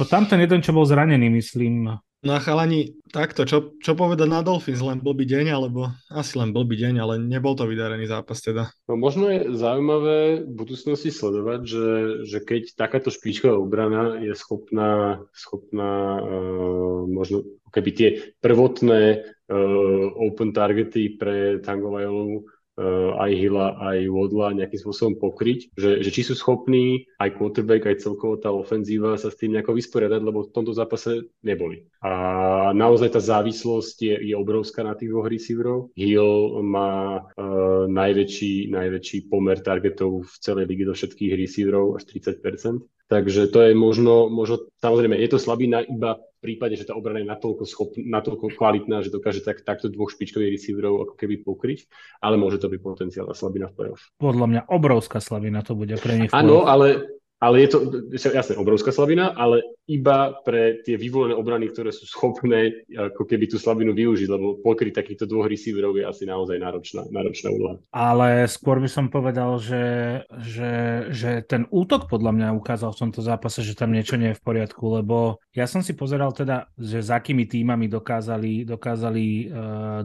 Po *laughs* tam ten jeden, čo bol zranený, myslím. No a chalani, takto, čo, čo povedať na Dolphins, len blbý deň, alebo asi len blbý deň, ale nebol to vydarený zápas teda. No možno je zaujímavé v budúcnosti sledovať, že, že keď takáto špičková obrana je schopná, schopná uh, možno keby tie prvotné uh, open targety pre Tango Vajolovu uh, aj Hilla, aj Wodla nejakým spôsobom pokryť, že, že či sú schopní aj quarterback, aj celkovo tá ofenzíva sa s tým nejako vysporiadať, lebo v tomto zápase neboli. A naozaj tá závislosť je, je obrovská na tých dvoch receiverov. Hill má uh, najväčší, najväčší pomer targetov v celej lige do všetkých receiverov, až 30%. Takže to je možno, možno, samozrejme, je to slabina iba prípade, že tá obrana je natoľko, schop, natoľko kvalitná, že dokáže tak, takto dvoch špičkových receiverov ako keby pokryť, ale môže to byť potenciálna slabina v playoff. Podľa mňa obrovská slabina to bude pre nich. Áno, ale ale je to, jasne, obrovská slabina, ale iba pre tie vyvolené obrany, ktoré sú schopné ako keby tú slabinu využiť, lebo pokryť takýchto dvoch receiverov je asi naozaj náročná, náročná úloha. Ale skôr by som povedal, že, že, že ten útok podľa mňa ukázal v tomto zápase, že tam niečo nie je v poriadku, lebo ja som si pozeral teda, že za akými týmami dokázali, dokázali uh,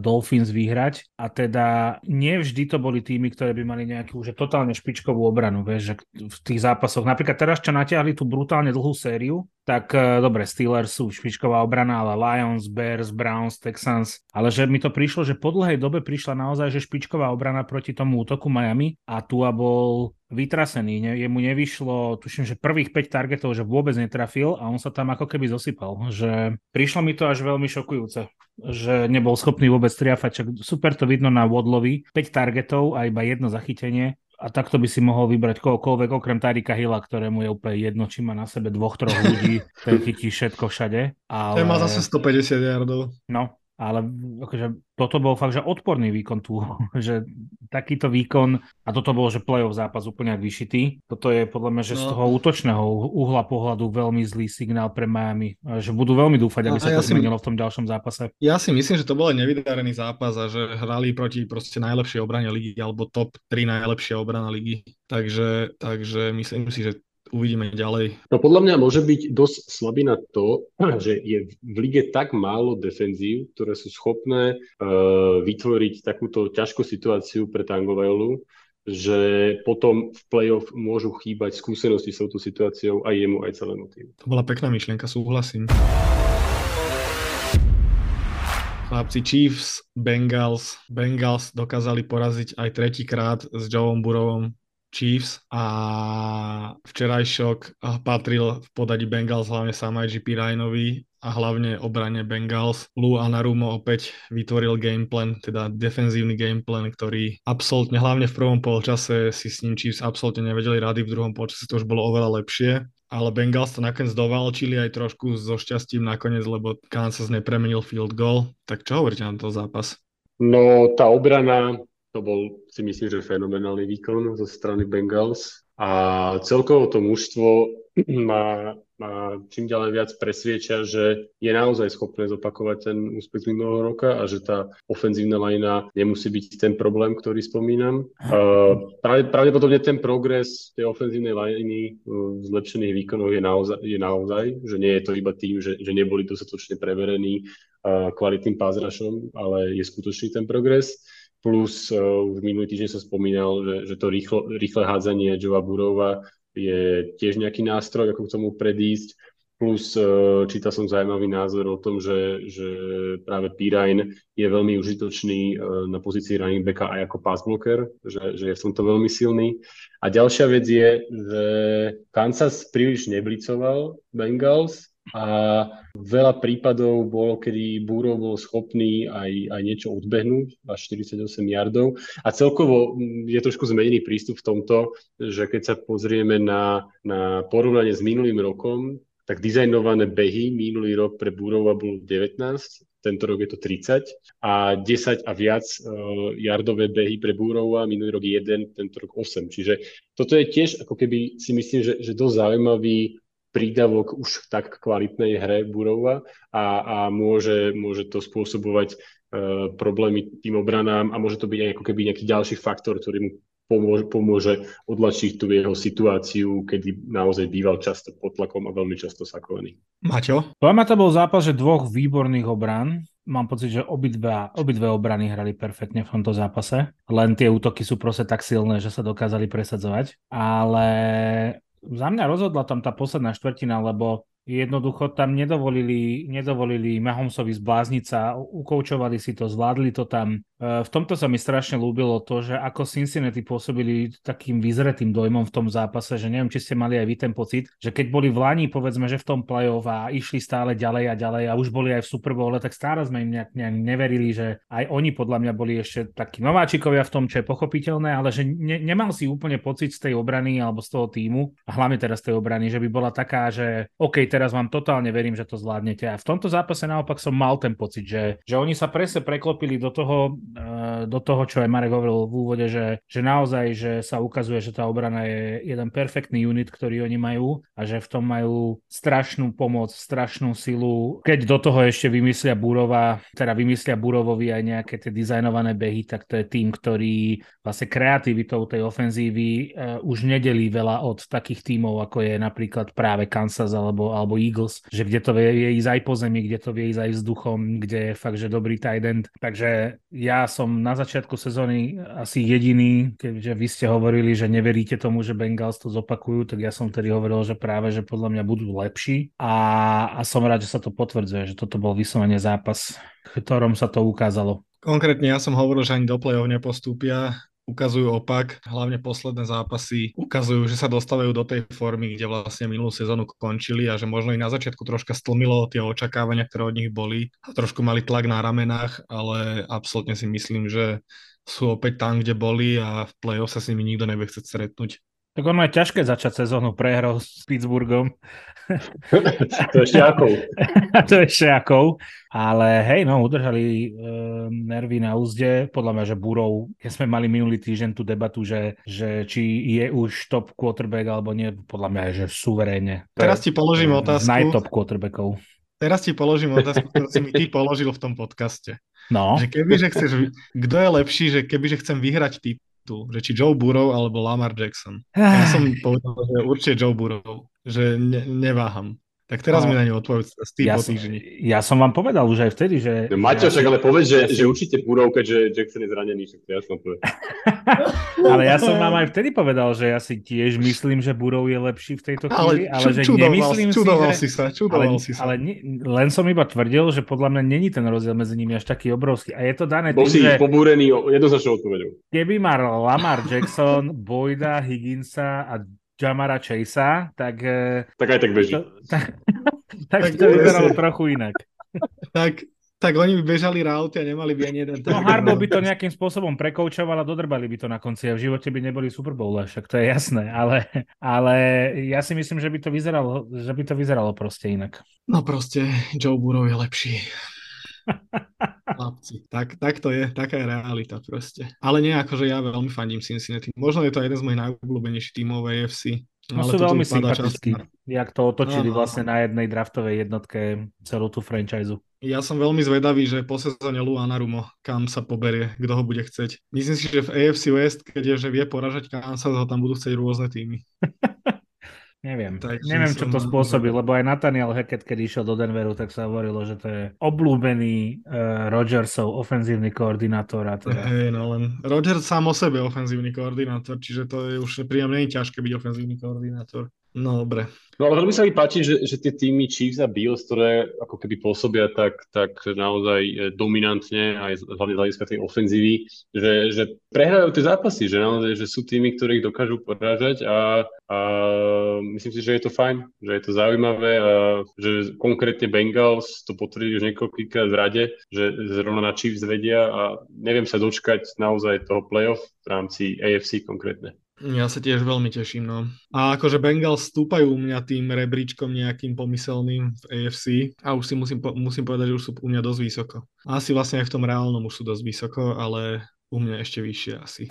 Dolphins vyhrať a teda nie vždy to boli týmy, ktoré by mali nejakú že totálne špičkovú obranu, vieš, že v tých zápasoch napríklad napríklad teraz, čo natiahli tú brutálne dlhú sériu, tak uh, dobre, Steelers sú špičková obrana, ale Lions, Bears, Browns, Texans, ale že mi to prišlo, že po dlhej dobe prišla naozaj, že špičková obrana proti tomu útoku Miami a tu a bol vytrasený, ne, jemu nevyšlo, tuším, že prvých 5 targetov, že vôbec netrafil a on sa tam ako keby zosypal, že prišlo mi to až veľmi šokujúce, že nebol schopný vôbec triafať, čak super to vidno na Wodlovi, 5 targetov a iba jedno zachytenie, a takto by si mohol vybrať kohokoľvek, okrem Tarika Hilla, ktorému je úplne jedno, či má na sebe dvoch, troch ľudí, ten chytí všetko všade. Ale... Ten má zase 150 yardov. No, ale akože toto bol fakt, že odporný výkon tu, *laughs* že takýto výkon a toto bol, že playoff zápas úplne ak vyšitý. Toto je podľa mňa, že no. z toho útočného uhla pohľadu veľmi zlý signál pre Miami, že budú veľmi dúfať, aby no, sa ja to si, zmenilo v tom ďalšom zápase. Ja si myslím, že to bol aj nevydarený zápas a že hrali proti proste najlepšej obrane ligy alebo top 3 najlepšie obrana ligy. Takže, takže myslím si, že uvidíme ďalej. No podľa mňa môže byť dosť slabý na to, *clears throat* že je v lige tak málo defenzív, ktoré sú schopné uh, vytvoriť takúto ťažkú situáciu pre Tangovelu, že potom v play-off môžu chýbať skúsenosti s touto situáciou aj jemu, aj celému týmu. To bola pekná myšlienka, súhlasím. Chlapci Chiefs, Bengals. Bengals dokázali poraziť aj tretíkrát s Joeom Burovom Chiefs a včerajšok patril v podadi Bengals hlavne Samaj P. Ryanovi a hlavne obrane Bengals. Lou Anarumo opäť vytvoril gameplan, teda defenzívny gameplan, ktorý absolútne, hlavne v prvom polčase si s ním Chiefs absolútne nevedeli rady, v druhom polčase to už bolo oveľa lepšie. Ale Bengals to nakoniec dovalčili aj trošku so šťastím nakoniec, lebo Kansas nepremenil field goal. Tak čo hovoríte na to zápas? No, tá obrana, to bol si myslím, že fenomenálny výkon zo strany Bengals. A celkovo to mužstvo *clears throat* má ma čím ďalej viac presvieča, že je naozaj schopné zopakovať ten úspech z minulého roka a že tá ofenzívna lajna nemusí byť ten problém, ktorý spomínam. Uh, pravdepodobne ten progres tej ofenzívnej lajny v zlepšených výkonoch je naozaj, je naozaj, že nie je to iba tým, že, že neboli dostatočne preverení uh, kvalitným pázrašom, ale je skutočný ten progres. Plus uh, už minulý týždeň som spomínal, že, že to rýchlo, rýchle hádzanie Joa Burova je tiež nejaký nástroj, ako k tomu predísť. Plus e, čítal som zaujímavý názor o tom, že, že práve Pirine je veľmi užitočný e, na pozícii running backa aj ako pass blocker, že, že je v tomto veľmi silný. A ďalšia vec je, že Kansas príliš neblicoval Bengals, a veľa prípadov bolo, kedy Búrov bol schopný aj, aj niečo odbehnúť, až 48 yardov. A celkovo mm, je trošku zmenený prístup v tomto, že keď sa pozrieme na, na porovnanie s minulým rokom, tak dizajnované behy minulý rok pre Búrova bolo 19, tento rok je to 30 a 10 a viac uh, yardové behy pre Búrova, minulý rok 1, tento rok 8. Čiže toto je tiež ako keby si myslím, že, že dosť zaujímavý prídavok už v tak kvalitnej hre Burova a, a môže, môže to spôsobovať uh, problémy tým obranám a môže to byť aj ako keby nejaký ďalší faktor, ktorý mu pomôže, pomôže odlačiť tú jeho situáciu, kedy naozaj býval často pod tlakom a veľmi často sakovaný. Maťo? Podľa to bol zápas, že dvoch výborných obran. Mám pocit, že obidve, obidve obrany hrali perfektne v tomto zápase. Len tie útoky sú proste tak silné, že sa dokázali presadzovať. Ale za mňa rozhodla tam tá posledná štvrtina, lebo jednoducho tam nedovolili, nedovolili Mahomsovi zblázniť sa, ukoučovali si to, zvládli to tam. E, v tomto sa mi strašne ľúbilo to, že ako Cincinnati pôsobili takým vyzretým dojmom v tom zápase, že neviem, či ste mali aj vy ten pocit, že keď boli v Lani, povedzme, že v tom play-off a išli stále ďalej a ďalej a už boli aj v Super Bowl, tak stále sme im nejak, nejak neverili, že aj oni podľa mňa boli ešte takí nováčikovia v tom, čo je pochopiteľné, ale že ne, nemal si úplne pocit z tej obrany alebo z toho týmu, a hlavne teraz z tej obrany, že by bola taká, že OK, teraz vám totálne verím, že to zvládnete. A v tomto zápase naopak som mal ten pocit, že, že oni sa presne preklopili do toho, eh, do toho, čo aj Marek hovoril v úvode, že, že naozaj, že sa ukazuje, že tá obrana je jeden perfektný unit, ktorý oni majú a že v tom majú strašnú pomoc, strašnú silu. Keď do toho ešte vymyslia Burova, teda vymyslia Burovovi aj nejaké tie dizajnované behy, tak to je tým, ktorý vlastne kreativitou tej ofenzívy uh, už nedelí veľa od takých tímov, ako je napríklad práve Kansas alebo, alebo Eagles, že kde to vie ísť aj po zemi, kde to vie ísť aj vzduchom, kde je fakt, že dobrý tight end. Takže ja som na začiatku sezóny asi jediný, keďže vy ste hovorili, že neveríte tomu, že Bengals to zopakujú, tak ja som tedy hovoril, že práve, že podľa mňa budú lepší a, a som rád, že sa to potvrdzuje, že toto bol vyslovene zápas, v ktorom sa to ukázalo. Konkrétne ja som hovoril, že ani do play-off nepostúpia ukazujú opak, hlavne posledné zápasy ukazujú, že sa dostávajú do tej formy, kde vlastne minulú sezónu končili a že možno i na začiatku troška stlmilo tie očakávania, ktoré od nich boli a trošku mali tlak na ramenách, ale absolútne si myslím, že sú opäť tam, kde boli a v play-off sa s nimi nikto nebude chcieť stretnúť. Tak ono je ťažké začať sezónu prehrou s Pittsburghom. to ešte akou. *laughs* to ešte akou. Ale hej, no, udržali e, nervy na úzde. Podľa mňa, že Burov, keď sme mali minulý týždeň tú debatu, že, že či je už top quarterback alebo nie, podľa mňa je, že suverénne. Teraz ti položím otázku. Najtop quarterbackov. Teraz ti položím otázku, ktorú si mi ty položil v tom podcaste. No. Že keby, že chceš, kto je lepší, že keby, že chcem vyhrať typ, titul, že či Joe Burrow alebo Lamar Jackson. *sighs* Ja som povedal, že určite Joe Burrow, že ne, neváham. Tak teraz No. mi na ňu odpovedz z tým Ja po som, týždni. ja som vám povedal už aj vtedy, že... No, Maťo, však ale povedz, že, ja si- že určite Burov, keďže Jackson je zranený, však to jasno povedz. *laughs* ale ja som vám aj vtedy povedal, že ja si tiež myslím, že Burov je lepší v tejto chvíli, ale, ču- že čudoval, nemyslím čudoval si, si že... sa, Ale, čudoval si sa. ale nie, len som iba tvrdil, že podľa mňa není ten rozdiel medzi nimi až taký obrovský. A je to dané Bol si tým, že pobúrený jednoznačnou odpovedou. keby mal Lamar Jackson, Boyda, Higginsa a Jamara Chasea, tak, eh, Tak aj tak beží. *laughs* tak, tak Tak to *laughs* vyzeralo trochu inak. Tak, tak oni by bežali rauty a nemali by ani jeden No. Harbaugh by to nejakým spôsobom prekoučoval a dodrbali by to na konci a v živote by neboli Super Bowl, však to je jasné, ale, ale ja si myslím, že by to vyzeralo, že by to vyzeralo proste inak. No proste, Joe Burrow je lepší. Chlapci, tak, tak to je, taká je realita proste. Ale nie ako, že ja veľmi fandím Cincinnati. Možno je to jeden z mojich najobľúbenejších tímov AFC. No sú veľmi sympatickí, jak to otočili Áno. vlastne na jednej draftovej jednotke celú tú franchise. Ja som veľmi zvedavý, že po sezóne Luana Rumo, kam sa poberie, kto ho bude chceť. Myslím si, že v AFC West, keď je, že vie poražať Kansas, ho tam budú chcieť rôzne týmy. *laughs* Neviem. Takže Neviem, čo to spôsobí, lebo aj Nathaniel Hackett, keď išiel do Denveru, tak sa hovorilo, že to je obľúbený uh, Rodgersov ofenzívny koordinátor a teda... Hej, no len Roger sám o sebe ofenzívny koordinátor, čiže to je už príjemne nie je ťažké byť ofenzívny koordinátor. No dobre. No ale veľmi sa mi páči, že, že tie týmy Chiefs a Bills, ktoré ako keby pôsobia tak, tak naozaj e, dominantne, aj hlavne z hľadiska tej ofenzívy, že, že prehrajú tie zápasy, že naozaj že sú týmy, ktorých dokážu porážať a, a myslím si, že je to fajn, že je to zaujímavé a že konkrétne Bengals to potvrdili už niekoľkýkrát v rade, že zrovna na Chiefs vedia a neviem sa dočkať naozaj toho playoff v rámci AFC konkrétne. Ja sa tiež veľmi teším, no. A akože Bengals stúpajú u mňa tým rebríčkom nejakým pomyselným v AFC a už si musím, musím povedať, že už sú u mňa dosť vysoko. Asi vlastne aj v tom reálnom už sú dosť vysoko, ale u mňa ešte vyššie asi.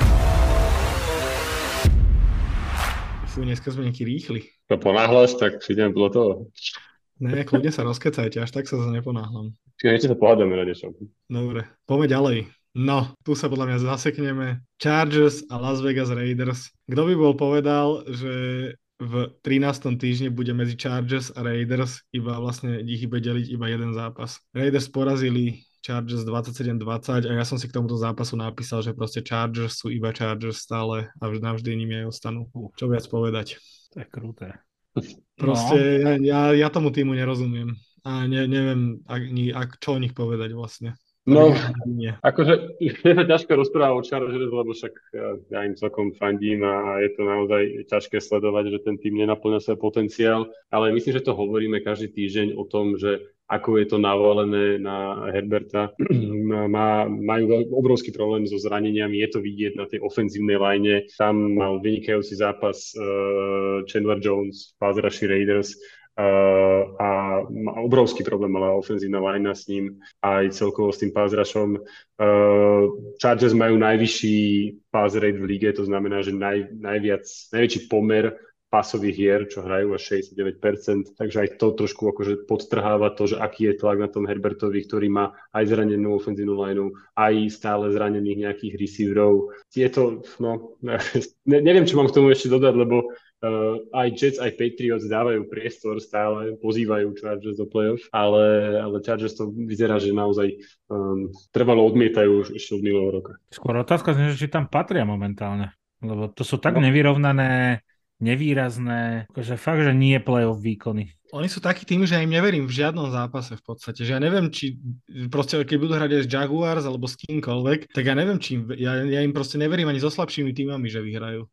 Fú, dneska sme nejaký rýchli. To ponáhľaš, tak prídeme podľa toho. Ne, kľudne sa rozkecajte, až tak sa neponáhľam. Čiže niečo sa pohádame na niečom. Dobre, poďme ďalej. No, tu sa podľa mňa zasekneme. Chargers a Las Vegas Raiders. Kto by bol povedal, že v 13. týždni bude medzi Chargers a Raiders iba vlastne ich bude deliť iba jeden zápas. Raiders porazili Chargers 27-20 a ja som si k tomuto zápasu napísal, že proste Chargers sú iba Chargers stále a vž- navždy nimi aj ostanú. Čo viac povedať. To je kruté. Proste No. ja, ja, ja tomu týmu nerozumiem. A ne, neviem, ak, ni- ak, čo o nich povedať vlastne. No. Akože je to ťažké rozprávať o Chargers, lebo však ja, im celkom fandím a, je to naozaj ťažké sledovať, že ten tým nenaplňa svoj potenciál, ale myslím, že to hovoríme každý týždeň o tom, že ako je to navalené na Herberta. *clears throat* Má, majú obrovský problém so zraneniami, je to vidieť na tej ofenzívnej line. Tam mal vynikajúci zápas uh, Chandler Jones, rushy Raiders, a má obrovský problém mala ofenzívna linea s ním aj celkovo s tým rushom. Uh, Chargers majú najvyšší pass rate v lige, to znamená, že naj, najviac, najväčší pomer pasových hier, čo hrajú až 69%, takže aj to trošku akože podtrháva to, že aký je tlak na tom Herbertovi, ktorý má aj zranenú ofenzívnu lineu, aj stále zranených nejakých receiverov. Je to, no, *laughs* ne, neviem, čo mám k tomu ešte dodať, lebo Uh, aj Jets, aj Patriots dávajú priestor stále, pozývajú Chargers do playoff, ale, ale Chargers to vyzerá, že naozaj um, trvalo odmietajú už ešte od minulého roka. Skôr otázka znie, že či tam patria momentálne. Lebo to sú tak No. nevyrovnané, nevýrazné, akože fakt, že nie playoff výkony. Oni sú takí tým, že ja im neverím v žiadnom zápase v podstate. Že ja neviem, či proste keď budú hrať aj s Jaguars alebo s kýmkoľvek, tak ja neviem, či im, ja, ja im proste neverím ani so slabšími týmami, že vyhrajú.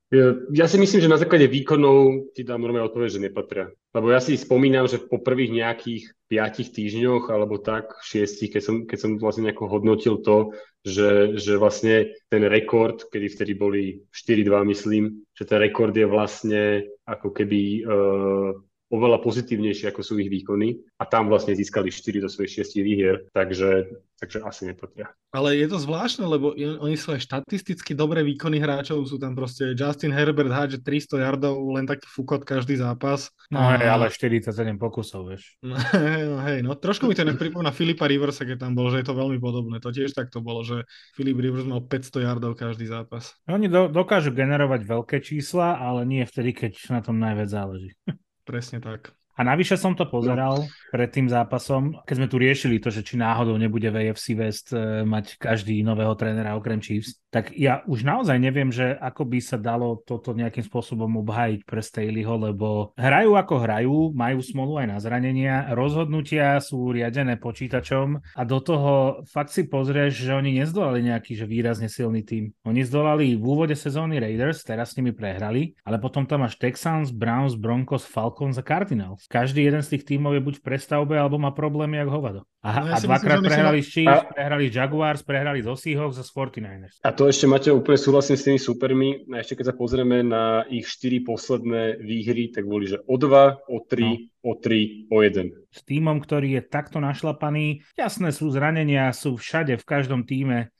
Ja si myslím, že na základe výkonov ti dám normálne odpoveď, že nepatria. Lebo ja si spomínam, že po prvých nejakých piatich týždňoch alebo tak, šiestich, keď som, keď som vlastne nejako hodnotil to, že, že vlastne ten rekord, kedy vtedy boli 4-2 myslím, že ten rekord je vlastne ako keby uh, oveľa pozitívnejšie, ako sú ich výkony a tam vlastne získali 4 zo svojich 6 výhier, takže, takže asi nepatria. Ale je to zvláštne, lebo oni sú aj štatisticky dobré výkony hráčov, sú tam proste Justin Herbert hádže 300 yardov, len taký fukot každý zápas. No A- hej, ale 47 pokusov, vieš. No, *laughs* no hej, no trošku mi to nepripomína Filipa Riversa, keď tam bol, že je to veľmi podobné. To tiež takto bolo, že Filip Rivers mal 500 yardov každý zápas. Oni do, dokážu generovať veľké čísla, ale nie vtedy, keď na tom najviac záleží. *laughs* Presne tak. A navyše som to pozeral no. pred tým zápasom, keď sme tu riešili to, že či náhodou nebude v AFC West e, mať každý nového trénera okrem Chiefs, tak ja už naozaj neviem, že ako by sa dalo toto nejakým spôsobom obhájiť pre Staleyho, lebo hrajú ako hrajú, majú smolu aj na zranenia, rozhodnutia sú riadené počítačom a do toho fakt si pozrieš, že oni nezdolali nejaký že výrazne silný tým. Oni zdolali v úvode sezóny Raiders, teraz s nimi prehrali, ale potom tam máš Texans, Browns, Broncos, Falcons a Cardinals. Každý jeden z tých tímov je buď v prestavbe, alebo má problémy jak hovado. A, no ja a dvakrát myslím, prehrali s Chiefs, a... prehrali Jaguars, prehrali z Seahawks a z 49ers. A to ešte, máte úplne súhlasím s tými supermi. A ešte keď sa pozrieme na ich štyri posledné výhry, tak boli, že o 2, o 3, no. o 3, o 1. S týmom, ktorý je takto našlapaný, jasné sú zranenia, sú všade, v každom týme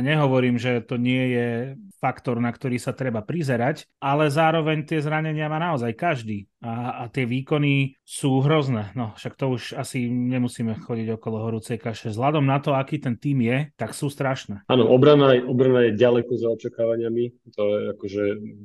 Nehovorím, že to nie je faktor, na ktorý sa treba prizerať, ale zároveň tie zranenia má naozaj každý a, a tie výkony sú hrozné. No, však to už asi nemusíme chodiť okolo horúcej kaše. Vzhľadom na to, aký ten tým je, tak sú strašné. Áno, obrana, obrana je ďaleko za očakávaniami, to je akože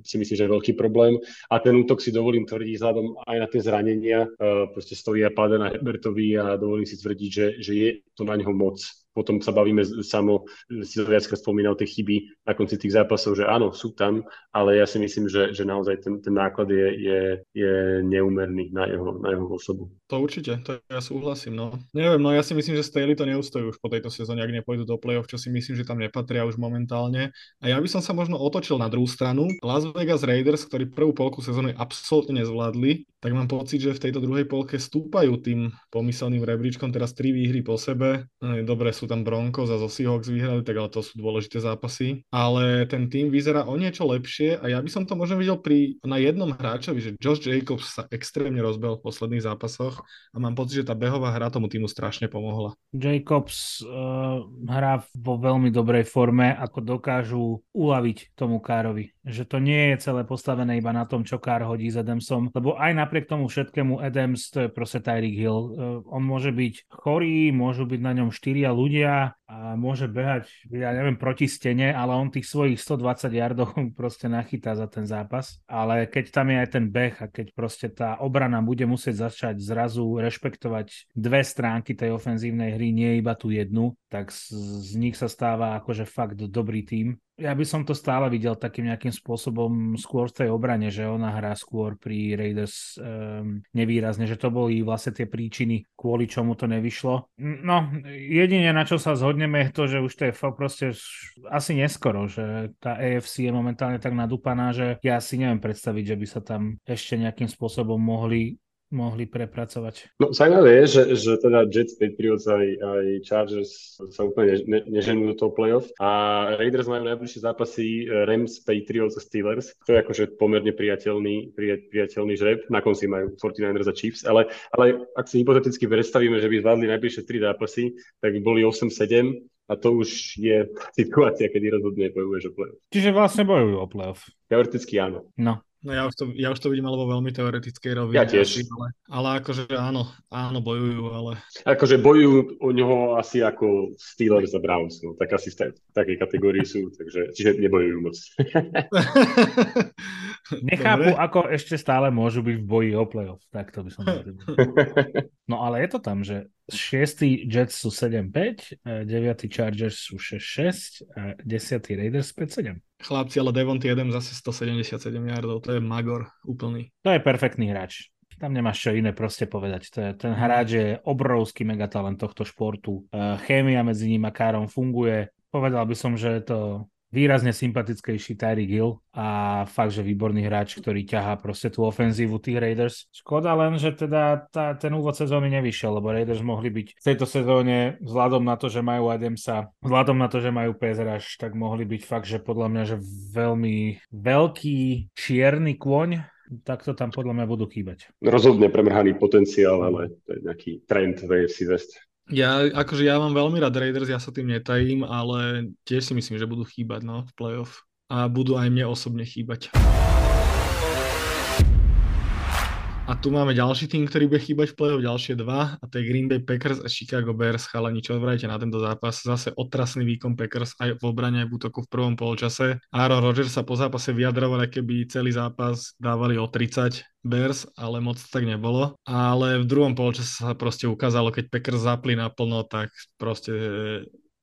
si myslím, že je veľký problém a ten útok si dovolím tvrdiť vzhľadom aj na tie zranenia, uh, proste stojí a páda na Herbertovi a dovolím si tvrdiť, že, že je to na neho moc potom sa bavíme samo, si to viackrát spomínal, tie chyby na konci tých zápasov, že áno, sú tam, ale ja si myslím, že, že naozaj ten, ten náklad je, je, je neumerný na jeho, na jeho osobu. To určite, to ja súhlasím. No. Neviem, no ja si myslím, že Staley to neustojí už po tejto sezóne, ak nepôjdu do play-off, čo si myslím, že tam nepatria už momentálne. A ja by som sa možno otočil na druhú stranu. Las Vegas Raiders, ktorí prvú polku sezóny absolútne nezvládli, tak mám pocit, že v tejto druhej polke stúpajú tým pomyselným rebríčkom, teraz tri výhry po sebe. Dobre, sú tam Broncos a zo Seahawks vyhrali, tak ale to sú dôležité zápasy. Ale ten tým vyzerá o niečo lepšie a ja by som to možno videl pri, na jednom hráčovi, že Josh Jacobs sa extrémne rozbehol v posledných zápasoch a mám pocit, že tá behová hra tomu týmu strašne pomohla. Jacobs uh, hrá vo veľmi dobrej forme, ako dokážu uľaviť tomu Károvi. Že to nie je celé postavené iba na tom, čo Kár hodí s Adamsom, lebo aj na napriek tomu všetkému Adams, to je proste Tyreek Hill. Uh, on môže byť chorý, môžu byť na ňom štyria ľudia a môže behať, ja neviem, proti stene, ale on tých svojich 120 yardov *laughs* proste nachytá za ten zápas. Ale keď tam je aj ten beh a keď proste tá obrana bude musieť začať zrazu rešpektovať dve stránky tej ofenzívnej hry, nie iba tú jednu, tak z, z nich sa stáva akože fakt dobrý tým ja by som to stále videl takým nejakým spôsobom skôr v tej obrane, že ona hrá skôr pri Raiders um, nevýrazne, že to boli vlastne tie príčiny, kvôli čomu to nevyšlo. No, jedine na čo sa zhodneme je to, že už to je proste asi neskoro, že tá AFC je momentálne tak nadúpaná, že ja si neviem predstaviť, že by sa tam ešte nejakým spôsobom mohli mohli prepracovať. No zaujímavé je, že, že teda Jets, Patriots aj, aj Chargers sa úplne ne, neženú do toho playoff a Raiders majú najbližšie zápasy eh, Rams, Patriots a Steelers. To je akože pomerne priateľný, priateľný žreb. Na konci majú 49ers a Chiefs, ale, ale ak si hypoteticky predstavíme, že by zvládli najbližšie tri zápasy, tak by boli 8-7 a to už je *laughs* situácia, kedy rozhodne bojuješ o playoff. Čiže vlastne bojujú o playoff. Teoreticky áno. No. No ja už to, ja už to vidím alebo veľmi teoretickej rovine. Ja tiež. Ale, ale akože áno, áno, bojujú, ale... Akože bojujú o ňoho asi ako Steelers a Browns, no, tak asi v takej kategórii sú, takže, čiže nebojujú moc. *laughs* *laughs* Nechápu, Dobre. ako ešte stále môžu byť v boji o playoff, tak to by som *laughs* No ale je to tam, že 6. Jets sú 7-5, 9. Chargers sú 6-6 a 10. Raiders 5-7. Chlapci, ale Devonty Adams zase 177 yardov, to je magor úplný. To je perfektný hráč. Tam nemáš čo iné proste povedať. To je, ten hráč je obrovský megatalent tohto športu. Chémia medzi ním a Károm funguje. Povedal by som, že je to výrazne sympatickejší Tyreek Hill a fakt, že výborný hráč, ktorý ťahá proste tú ofenzívu tých Raiders. Škoda len, že teda tá, ten úvod sezóny nevyšiel, lebo Raiders mohli byť v tejto sezóne vzhľadom na to, že majú Adamsa, vzhľadom na to, že majú Pezraž, tak mohli byť fakt, že podľa mňa, že veľmi veľký čierny kôň, tak to tam podľa mňa budú chýbať. Rozhodne premrhaný potenciál, ale to je nejaký trend v AFC West. Ja, akože ja mám veľmi rád Raiders, ja sa tým netajím, ale tiež si myslím, že budú chýbať no, v playoff. A budú aj mne osobne chýbať. A tu máme ďalší tým, ktorý bude chýbať v play-off, ďalšie dva, a to je Green Bay Packers a Chicago Bears. Chalani, čo odvrajte na tento zápas? Zase otrasný výkon Packers aj v obrane, aj v útoku v prvom polčase. Aaron Rodgers sa po zápase vyjadroval, keby celý zápas dávali o 30 Bears, ale moc tak nebolo. Ale v druhom polčase sa proste ukázalo, keď Packers zapli naplno, tak proste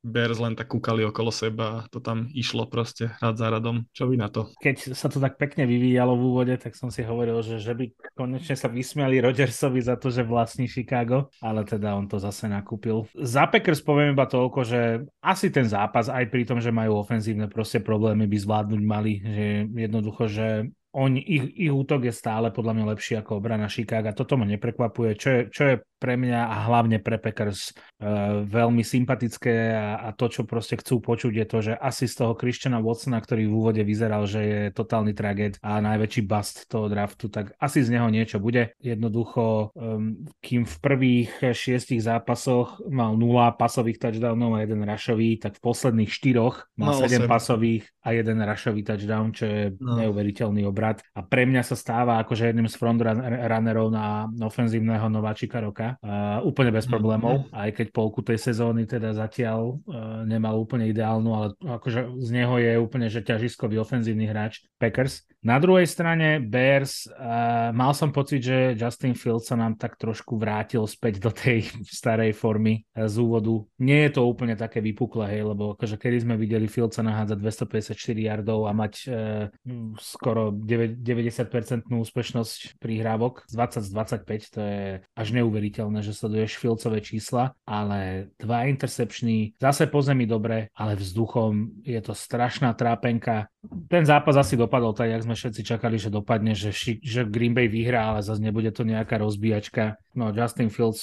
Bears len tak kúkali okolo seba a to tam išlo proste rad za radom. Čo vy na to? Keď sa to tak pekne vyvíjalo v úvode, tak som si hovoril, že, že by konečne sa vysmiali Rodgersovi za to, že vlastní Chicago, ale teda on to zase nakúpil. Za Packers poviem iba toľko, že asi ten zápas, aj pri tom, že majú ofenzívne proste problémy, by zvládnuť mali, že jednoducho, že oni, ich, ich útok je stále podľa mňa lepší ako obrana Chicago. Toto ma neprekvapuje. Čo je, čo je pre mňa a hlavne pre Packers uh, veľmi sympatické a, a to, čo proste chcú počuť, je to, že asi z toho Christiana Watsona, ktorý v úvode vyzeral, že je totálny tragéd a najväčší bust toho draftu, tak asi z neho niečo bude. Jednoducho, um, kým v prvých šiestich zápasoch mal 0 pasových touchdownov a jeden rašový, tak v posledných štyroch mal, mal 7 pasových a jeden rašový touchdown, čo je no. neuveriteľný obrad. A pre mňa sa stáva akože jedným z frontrunnerov na ofenzívneho nováčika roka uh, úplne bez mhm. problémov, mm-hmm. aj keď polku tej sezóny teda zatiaľ uh, nemal úplne ideálnu, ale akože z neho je úplne že ťažiskový ofenzívny hráč Packers. Na druhej strane Bears, uh, mal som pocit, že Justin Fields sa nám tak trošku vrátil späť do tej *laughs* starej formy uh, z úvodu. Nie je to úplne také vypuklé, hej, lebo akože kedy sme videli Fieldsa nahádzať 254 yardov a mať uh, skoro 9, 90% úspešnosť prihrávok z 20 z 25, to je až neuveriteľné, že sleduješ Fieldsové čísla, ale dva intercepčný, zase po zemi dobre, ale vzduchom je to strašná trápenka. Ten zápas asi dopadol tak, jak sme všetci čakali, že dopadne, že, že Green Bay vyhrá, ale zase nebude to nejaká rozbíjačka. No Justin Fields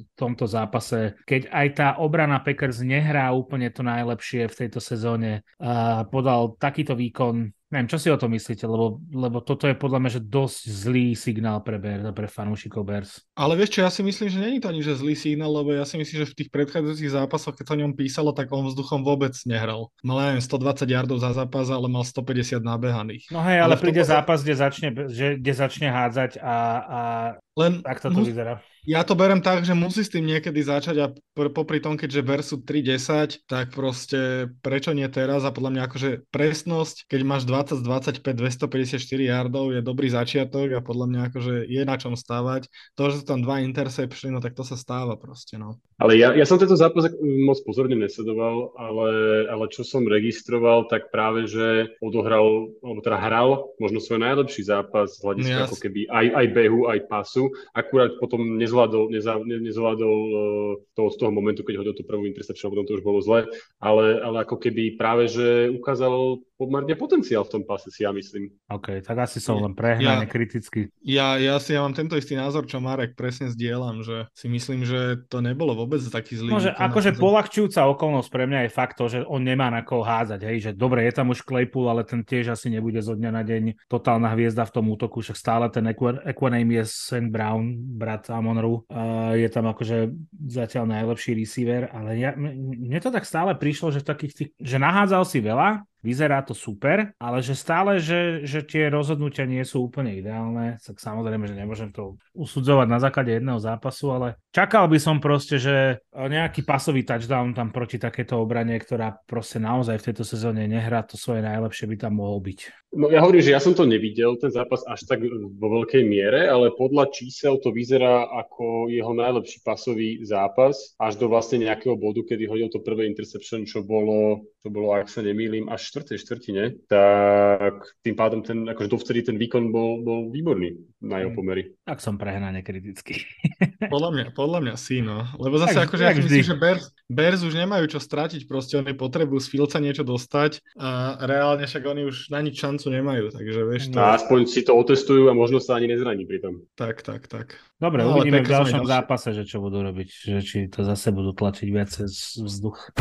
v tomto zápase, keď aj tá obrana Packers nehrá úplne to najlepšie v tejto sezóne, uh, podal takýto výkon, Neviem, čo si o to myslíte, lebo, lebo toto je podľa mňa že dosť zlý signál pre Bears a pre fanúšikov Bears. Ale vieš čo, ja si myslím, že není to ani že zlý signál, lebo ja si myslím, že v tých predchádzajúcich zápasoch, keď sa o ňom písalo, tak on vzduchom vôbec nehral. Mal neviem, 120 yardov za zápas, ale mal 150 nabehaných. No hej, ale, ale príde zápas, kde začne, že, kde začne hádzať a, a len tak to mus- vyzerá. Ja to berem tak, že musí s tým niekedy začať a pr- popri tom, keďže Bersu 3-10, tak proste prečo nie teraz a podľa mňa akože presnosť, keď máš 20 25, 254 yardov je dobrý začiatok a podľa mňa akože je na čom stávať. To, že sú tam dva interception, no tak to sa stáva proste, no. Ale ja, ja som tento zápas moc pozorne nesledoval, ale, ale čo som registroval, tak práve, že odohral, alebo teda hral možno svoj najlepší zápas z hľadiska yes. ako keby aj, aj behu, aj pasu. Akurát potom nezvládol nezvládol, neza, nezvládol uh, to od toho momentu, keď hodil tú prvú interception, potom to už bolo zle, ale, ale ako keby práve, že ukázal pomerne potenciál v tom pase, si ja myslím. OK, tak asi som len prehnane ja, kritický. Ja, ja si ja mám tento istý názor, čo Marek presne zdieľam, že si myslím, že to nebolo vôbec taký zlý. No, že akože polahčujúca okolnosť pre mňa je fakt to, že on nemá na koho hádzať, hej, že dobre, je tam už Claypool, ale ten tiež asi nebude zo dňa na deň totálna hviezda v tom útoku, však stále ten Equaname je St. Brown, brat Amonru, uh, je tam akože zatiaľ najlepší receiver, ale ja, mne to tak stále prišlo, že takých tých, že nahádzal si veľa, vyzerá to super, ale že stále, že, že tie rozhodnutia nie sú úplne ideálne, tak samozrejme, že nemôžem to usudzovať na základe jedného zápasu, ale čakal by som proste, že nejaký pasový touchdown tam proti takéto obrane, ktorá proste naozaj v tejto sezóne nehrá to svoje najlepšie, by tam mohol byť. No ja hovorím, že ja som to nevidel, ten zápas až tak vo veľkej miere, ale podľa čísel to vyzerá ako jeho najlepší pasový zápas, až do vlastne nejakého bodu, kedy hodil to prvé interception, čo bolo, čo bolo, ak sa nemýlim, až v štvrtej štvrtine, tak tým pádom ten, akože dovtedy ten výkon bol, bol výborný na jeho mm. pomery. Tak som prehnane kritický. podľa mňa, podľa mňa sí, no. Lebo zase tak, akože ja myslím, že Bears, Bears už nemajú čo stratiť, proste oni potrebujú z Filca niečo dostať a reálne však oni už na nič šancu nemajú, takže vieš to... No, aspoň si to otestujú a možno sa ani nezraní pri tom. Tak, tak, tak. Dobre, no, uvidíme v ďalšom zápase, že čo budú robiť, že či to zase budú tlačiť viac cez vzduch.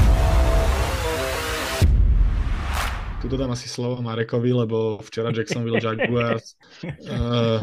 Tu dodám asi slovo Marekovi, lebo včera Jacksonville Jaguars *laughs* uh,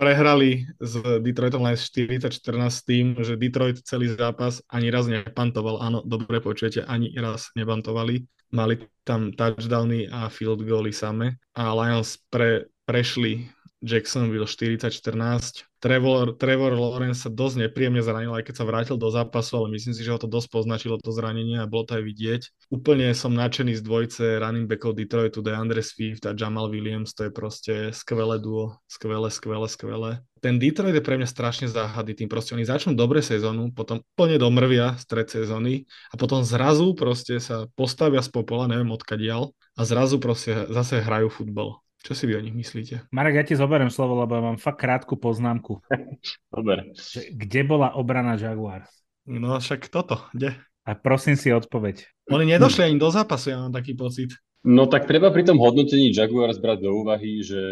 prehrali s Detroitom Lions 40-14 tým, že Detroit celý zápas ani raz nepantoval. Áno, dobre počujete, ani raz nepantovali. Mali tam touchdowny a field goally same a Lions pre, prešli Jacksonville 40-14. Trevor, Trevor Lawrence sa dosť nepríjemne zranil, aj keď sa vrátil do zápasu, ale myslím si, že ho to dosť poznačilo to zranenie a bolo to aj vidieť. Úplne som nadšený z dvojce running backov Detroitu, DeAndre Swift a Jamal Williams, to je proste skvelé duo, skvelé, skvelé, skvelé. Ten Detroit je pre mňa strašne záhady, tým proste oni začnú dobre sezónu, potom plne domrvia stred sezóny a potom zrazu proste sa postavia z popola, neviem odkadiaľ, a zrazu proste zase hrajú futbal. Čo si vy o nich myslíte? Marek, ja ti zoberiem slovo, lebo ja mám fakt krátku poznámku. *laughs* Dobre. Kde bola obrana Jaguars? No však toto, kde? A prosím si odpoveď. Oni nedošli ani do zápasu, ja mám taký pocit. No tak treba pri tom hodnotení Jaguars brať do úvahy, že,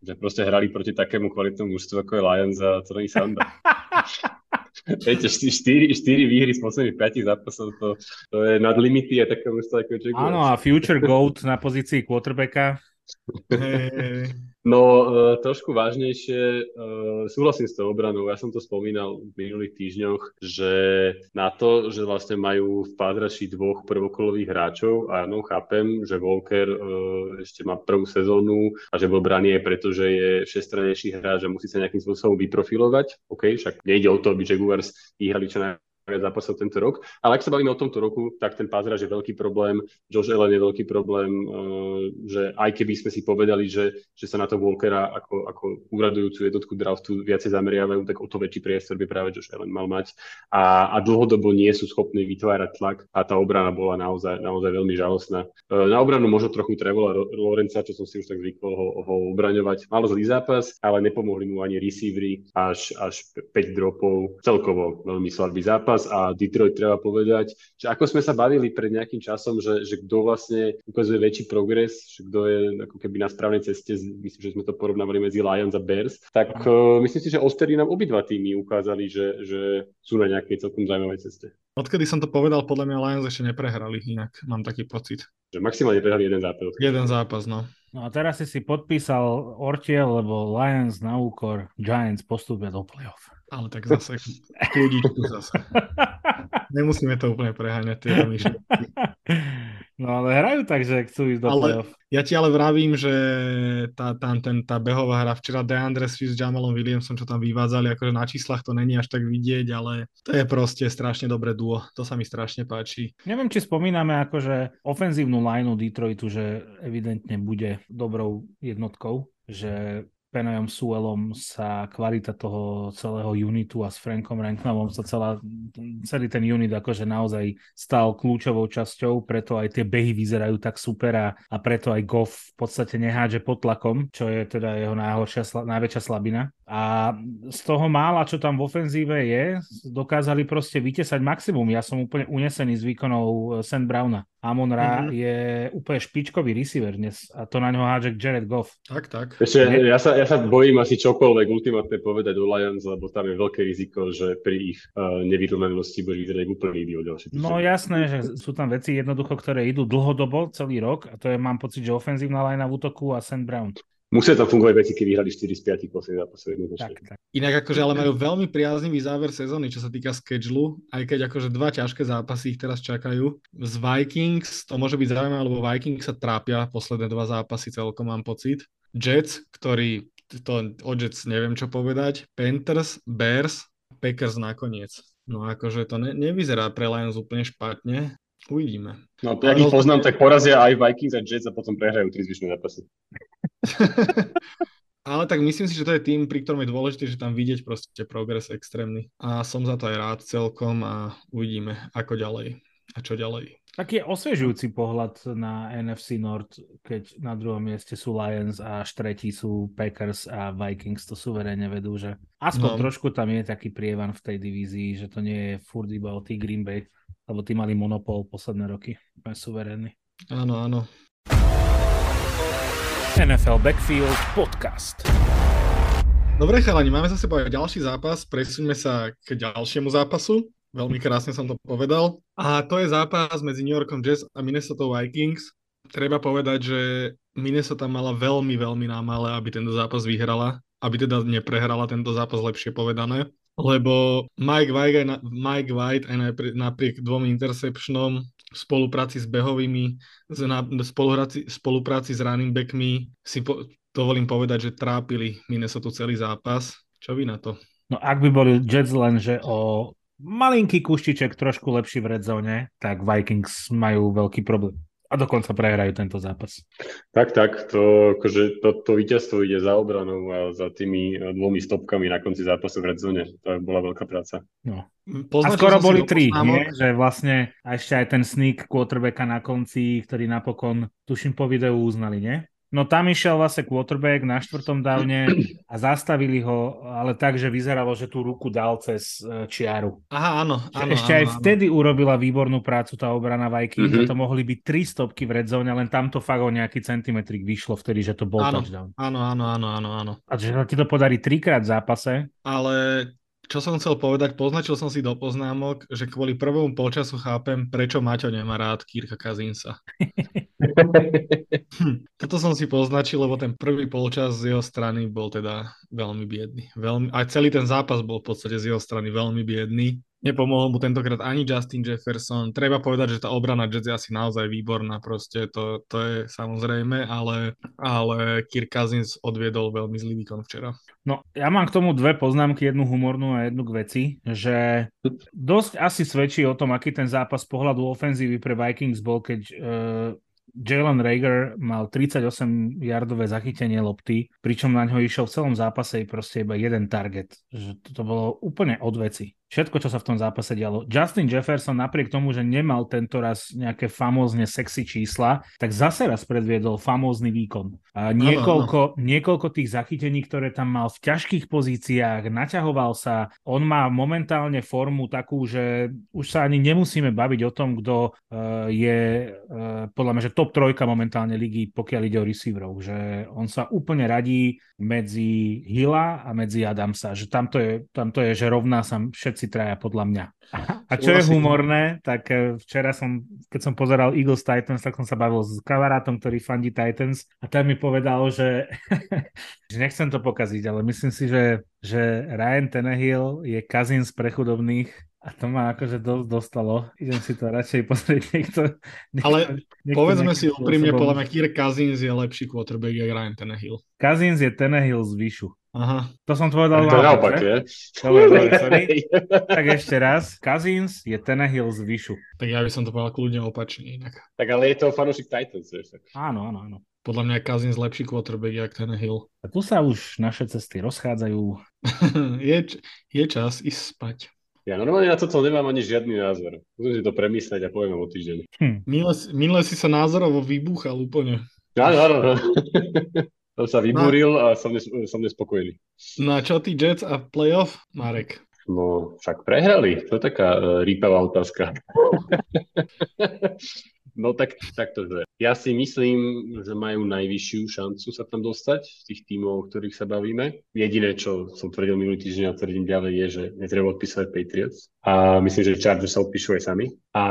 že proste hrali proti takému kvalitnému mužstvu ako je Lions a to není sranda. *laughs* Viete, 4, 4 výhry z posledných 5 zápasov, to, to je nad limity a také mužstvo ako Jaguars. Áno, a future GOAT na pozícii quarterbacka No, uh, trošku vážnejšie, uh, súhlasím s tou obranou, ja som to spomínal v minulých týždňoch, že na to, že vlastne majú v pádrači dvoch prvokolových hráčov, a áno, chápem, že Volker uh, ešte má prvú sezónu a že bol braný aj preto, že je všestranejší hráč a musí sa nejakým spôsobom vyprofilovať. OK, však nejde o to, aby Jaguars vyhrali čo naj zápasov tento rok. Ale ak sa bavíme o tomto roku, tak ten pázraž je veľký problém, Josh Allen je veľký problém, eh, že aj keby sme si povedali, že, že sa na to Walkera ako, ako úradujúcu jednotku draftu viacej zameriavajú, tak o to väčší priestor by práve Josh Allen mal mať. A, a dlhodobo nie sú schopní vytvárať tlak a tá obrana bola naozaj, naozaj veľmi žalostná. Eh, na obranu možno trochu Trevola Lorenza, čo som si už tak zvykol ho, ho obraňovať. Malo zlý zápas, ale nepomohli mu ani receivery, až, až 5 dropov. Celkovo veľmi slabý zápas zápas a Detroit treba povedať, že ako sme sa bavili pred nejakým časom, že, že kto vlastne ukazuje väčší progres, že kto je ako keby na správnej ceste, myslím, že sme to porovnávali medzi Lions a Bears, tak uh, myslím si, že Ostery nám obidva týmy ukázali, že, že sú na nejakej celkom zaujímavej ceste. Odkedy som to povedal, podľa mňa Lions ešte neprehrali, inak mám taký pocit. Že maximálne prehrali jeden zápas. Jeden zápas, no. No a teraz si si podpísal Ortiel, lebo Lions na úkor Giants postupia do playoff. Ale tak zase, kľudičku zase. *laughs* Nemusíme to úplne preháňať, tie myšlenky. No ale hrajú tak, že chcú ísť do ale, playoff. Ja ti ale vravím, že tá, tá, ten, tá behová hra včera DeAndre Swift s Jamalom Williamsom, čo tam vyvádzali, akože na číslach to není až tak vidieť, ale to je proste strašne dobré duo. To sa mi strašne páči. Neviem, či spomíname akože ofenzívnu lineu Detroitu, že evidentne bude dobrou jednotkou, že Penajom Suelom sa kvalita toho celého unitu a s Frankom Ranknovom sa celá, celý ten unit akože naozaj stal kľúčovou časťou, preto aj tie behy vyzerajú tak super a, a preto aj Goff v podstate nehádže pod tlakom, čo je teda jeho najhoršia, najväčšia slabina. A z toho mála, čo tam v ofenzíve je, dokázali proste vytesať maximum. Ja som úplne unesený z výkonov eh, Sam Browna. Amon Ra mm-hmm. je úplne špičkový receiver dnes a to na ňo hádže Jared Goff. Tak, tak. Ešte, ja, sa, ja sa bojím asi čokoľvek ultimátne povedať o Lions, lebo tam je veľké riziko, že pri ich uh, nevyrovnanosti bude vyzerať úplne idiot ďalšie. No jasné, že sú tam veci jednoducho, ktoré idú dlhodobo celý rok a to je, mám pocit, že ofenzívna lajna v útoku a Sam Brown. Musia tam fungovať veci, keď vyhrali 4 z 5 posledných zápasov Tak, tak. Inak akože ale majú veľmi priaznivý záver sezóny, čo sa týka schedulu, aj keď akože dva ťažké zápasy ich teraz čakajú. Z Vikings, to môže byť zaujímavé, lebo Vikings sa trápia posledné dva zápasy celkom, mám pocit. Jets, ktorí, to o Jets neviem čo povedať, Panthers, Bears, Packers nakoniec. No akože to ne, nevyzerá pre Lions úplne špatne. Uvidíme. No, to, ak ich poznám, tak porazia aj Vikings a Jets a potom prehrajú tri zvyšné zápasy. Ale tak myslím si, že to je tým, pri ktorom je dôležité, že tam vidieť proste progres extrémny. A som za to aj rád celkom a uvidíme, ako ďalej a čo ďalej. Taký osviežujúci pohľad na NFC North, keď na druhom mieste sú Lions a až tretí sú Packers a Vikings, to suverene vedú, že aspoň no. trošku tam je taký prievan v tej divízii, že to nie je furt iba o tých Green Bay, lebo tí mali monopol posledné roky, suverénny. Áno, áno. NFL Backfield Podcast. Dobre chalani, máme za sebou aj ďalší zápas, presuňme sa k ďalšiemu zápasu. Veľmi krásne som to povedal. A to je zápas medzi New Yorkom Jets a Minnesota Vikings. Treba povedať, že Minnesota mala veľmi, veľmi námale, aby tento zápas vyhrala. Aby teda neprehrala tento zápas, lepšie povedané. Lebo Mike White, Mike White aj napriek, dvom interceptionom v spolupráci s behovými, v spolupráci, spolupráci s running backmi si po, dovolím povedať, že trápili Minnesota celý zápas. Čo vy na to? No ak by boli Jets len, že o malinký kuštiček trošku lepší v redzone, tak Vikings majú veľký problém a dokonca prehrajú tento zápas. Tak, tak, to, akože, to, to víťazstvo ide za obranou a za tými dvomi stopkami na konci zápasu v redzone. To bola veľká práca. No. a skoro boli tri, nie? že vlastne a ešte aj ten sneak quarterbacka na konci, ktorý napokon, tuším po videu uznali, nie? No tam išiel vlastne quarterback na štvrtom dávne a zastavili ho, ale tak, že vyzeralo, že tú ruku dal cez e, čiaru. Aha, áno. áno Ešte áno, aj áno. vtedy urobila výbornú prácu tá obrana Vikings, mm-hmm. to mohli byť tri stopky v redzone, len tam to fakt o nejaký centimetrik vyšlo vtedy, že to bol áno, touchdown. Áno, áno, áno, áno, áno. A že ti to podarí trikrát v zápase. Ale čo som chcel povedať, poznačil som si do poznámok, že kvôli prvom polčasu chápem, prečo Maťo nemá rád Kirka Kazinsa. *laughs* hm, toto som si poznačil, lebo ten prvý polčas z jeho strany bol teda veľmi biedný. Veľmi, aj celý ten zápas bol v podstate z jeho strany veľmi biedný. Nepomohol mu tentokrát ani Justin Jefferson. Treba povedať, že tá obrana Jets je asi naozaj výborná, proste to, to je samozrejme, ale, ale Kirk Cousins odviedol veľmi zlý výkon včera. No, ja mám k tomu dve poznámky, jednu humornú a jednu k veci, že dosť asi svedčí o tom, aký ten zápas pohľadu ofenzívy pre Vikings bol, keď uh, Jalen Rager mal 38 yardové zachytenie lopty, pričom na ňo išiel v celom zápase proste iba jeden target. Že to bolo úplne od veci všetko, čo sa v tom zápase dialo. Justin Jefferson napriek tomu, že nemal tento raz nejaké famózne sexy čísla, tak zase raz predviedol famózny výkon. A niekoľko, ano, ano. niekoľko tých zachytení, ktoré tam mal v ťažkých pozíciách, naťahoval sa. On má momentálne formu takú, že už sa ani nemusíme baviť o tom, kto uh, je uh, podľa mňa, že top trojka momentálne ligy, pokiaľ ide o receiverov. Že on sa úplne radí medzi Hilla a medzi Adamsa. Že tamto je, tamto je že rovná sa všetci všetci traja, podľa mňa. A čo je humorné, tak e, včera som, keď som pozeral Eagles Titans, tak som sa bavil s kamarátom, ktorý fandí Titans a ten mi povedal, že, *laughs* že nechcem to pokaziť, ale myslím si, že, že Ryan Tenehill je kazín z prechudobných a to ma akože dosť dostalo. Idem si to radšej pozrieť *laughs* niekto. niekto Ale niekto povedzme si úprimne, podľa mňa Kirk Cousins je lepší quarterback ako Ryan Tenehill. Cousins je Tenehill z výšu. Aha. To som povedal to naopak, je? Dobre, dobre, *laughs* sorry. tak ešte raz. Cousins je Tenehill z Vyšu. Tak ja by som to povedal kľudne opačne inak. Tak ale je to fanúšik Titans, vieš. Áno, áno, áno. Podľa mňa Cousins lepší quarterback, jak Tenehill. A tu sa už naše cesty rozchádzajú. *laughs* je, je čas ísť spať. Ja normálne na toto nemám ani žiadny názor. Musím si to premyslieť a poviem o týždeň. Hm. Minule, minule si sa názorovo vybúchal úplne. Áno, áno. *laughs* Sa vyburil no. a som, nes- som nespokojný. No a čo ty Jets a playoff, Marek? No, však prehrali. To je taká uh, rýpavá otázka. *laughs* no tak, tak to je. Ja si myslím, že majú najvyššiu šancu sa tam dostať z tých tímov, o ktorých sa bavíme. Jediné, čo som tvrdil minulý týždeň a tvrdím ďalej, je, že netreba odpísať Patriots. A myslím, že Chargers sa odpíšu aj sami. A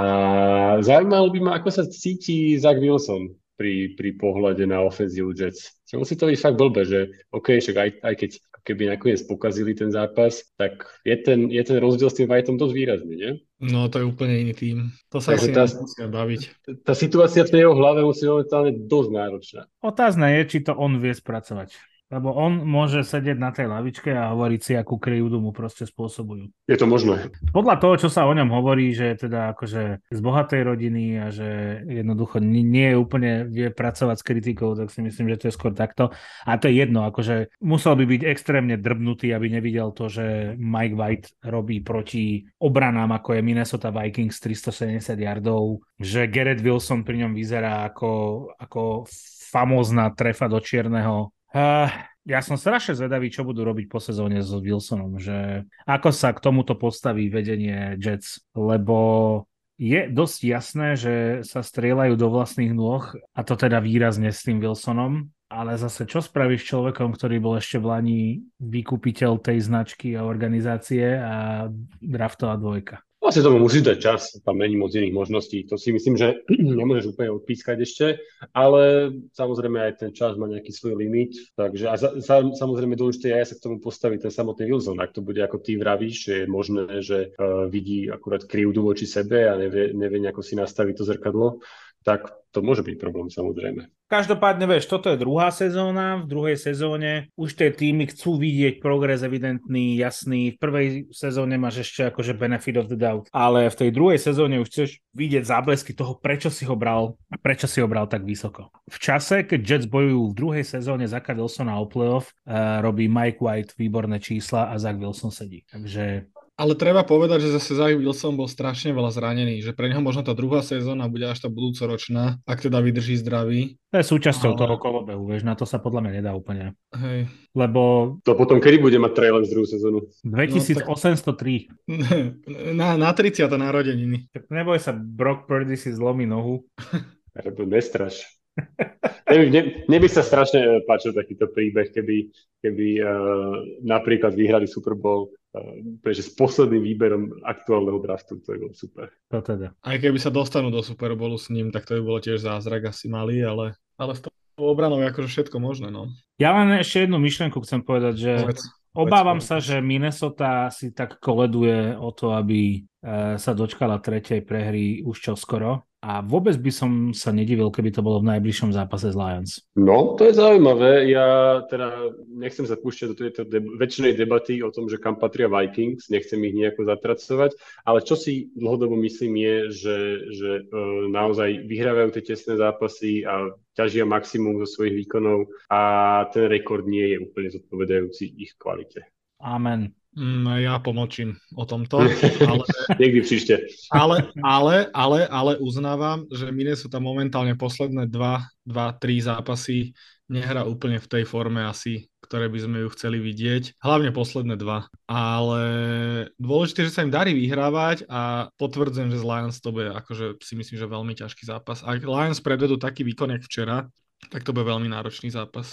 zaujímalo by ma, ako sa cíti Zach Wilson pri, pri pohľade na ofenzívu Jets. Čo musí to byť fakt blbe, že OK, však aj, aj keď keby nakoniec pokazili ten zápas, tak je ten, je ten rozdiel s tým Whiteom dosť výrazný, nie? No to je úplne iný tým. To sa asi tá, musíme baviť. Tá situácia v tej jeho hlave musí momentálne dosť náročná. Otázne je, či to on vie spracovať. Lebo on môže sedieť na tej lavičke a hovoriť si, akú krivdu mu proste spôsobujú. Je to možné. Podľa toho, čo sa o ňom hovorí, že je teda akože z bohatej rodiny a že jednoducho nie, je úplne vie pracovať s kritikou, tak si myslím, že to je skôr takto. A to je jedno, akože musel by byť extrémne drbnutý, aby nevidel to, že Mike White robí proti obranám, ako je Minnesota Vikings 370 yardov, že Garrett Wilson pri ňom vyzerá ako, ako famózna trefa do čierneho Uh, ja som strašne zvedavý, čo budú robiť po sezóne s Wilsonom, že ako sa k tomuto postaví vedenie Jets, lebo je dosť jasné, že sa strieľajú do vlastných nôh a to teda výrazne s tým Wilsonom, ale zase čo spravíš človekom, ktorý bol ešte v Lani vykupiteľ tej značky a organizácie a draftová dvojka? Vlastne tomu musí dať čas, tam není moc iných možností. To si myslím, že *clears throat* nemôžeš úplne odpískať ešte, ale samozrejme aj ten čas má nejaký svoj limit. Takže a za, za, samozrejme dôležité aj sa k tomu postaví ten samotný Wilson. Ak to bude ako ty vravíš, že je možné, že uh, vidí akurát krivdu voči sebe a nevie, nevie nejako si nastaviť to zrkadlo, tak to môže byť problém samozrejme. Každopádne, vieš, toto je druhá sezóna, v druhej sezóne už tie týmy chcú vidieť progres evidentný, jasný. V prvej sezóne máš ešte akože benefit of the doubt, ale v tej druhej sezóne už chceš vidieť záblesky toho, prečo si ho bral a prečo si ho bral tak vysoko. V čase, keď Jets bojujú v druhej sezóne Zaka Wilsona o playoff, uh, robí Mike White výborné čísla a Zach Wilson sedí. Takže ale treba povedať, že zase Zach Wilson bol strašne veľa zranený, že pre neho možno tá druhá sezóna bude až tá budúcoročná, ak teda vydrží zdravý. To je súčasťou ale... toho kolobehu, vieš, na to sa podľa mňa nedá úplne. Hej. Lebo... To potom kedy bude mať trailer z druhú sezónu? 2803. No, tak... Na, na 30. narodeniny. Tak neboj sa, Brock Purdy si zlomí nohu. *laughs* Nestraš. Mne, mne, mne by sa strašne páčil takýto príbeh, keby, keby uh, napríklad vyhrali Super Bowl uh, že s posledným výberom aktuálneho draftu, to je bolo super. To teda. Aj keby sa dostanú do Super Bowlu s ním, tak to by bolo tiež zázrak asi malý, ale, ale s tou obranou je akože všetko možné. No. Ja len ešte jednu myšlenku chcem povedať, že Povedz. Obávam sa, že Minnesota si tak koleduje o to, aby sa dočkala tretej prehry už čoskoro a vôbec by som sa nedivil, keby to bolo v najbližšom zápase s Lions. No, to je zaujímavé. Ja teda nechcem sa púšťať do tejto de- väčšinej debaty o tom, že kam patria Vikings, nechcem ich nejako zatracovať, ale čo si dlhodobo myslím je, že, že e, naozaj vyhrávajú tie tesné zápasy a ťažia maximum zo svojich výkonov a ten rekord nie je úplne zodpovedajúci ich kvalite. Amen. Mm, ja pomočím o tomto. *laughs* Ale, Niekdy príšte. Ale, ale, ale, ale uznávam, že Minnesota momentálne posledné 2-3 zápasy nehrá úplne v tej forme asi, ktoré by sme ju chceli vidieť. Hlavne posledné dva. Ale dôležité, že sa im darí vyhrávať a potvrdzujem, že z Lions to bude akože si myslím, že veľmi ťažký zápas. Ak Lions predvedú taký výkon, jak včera, tak to bude veľmi náročný zápas.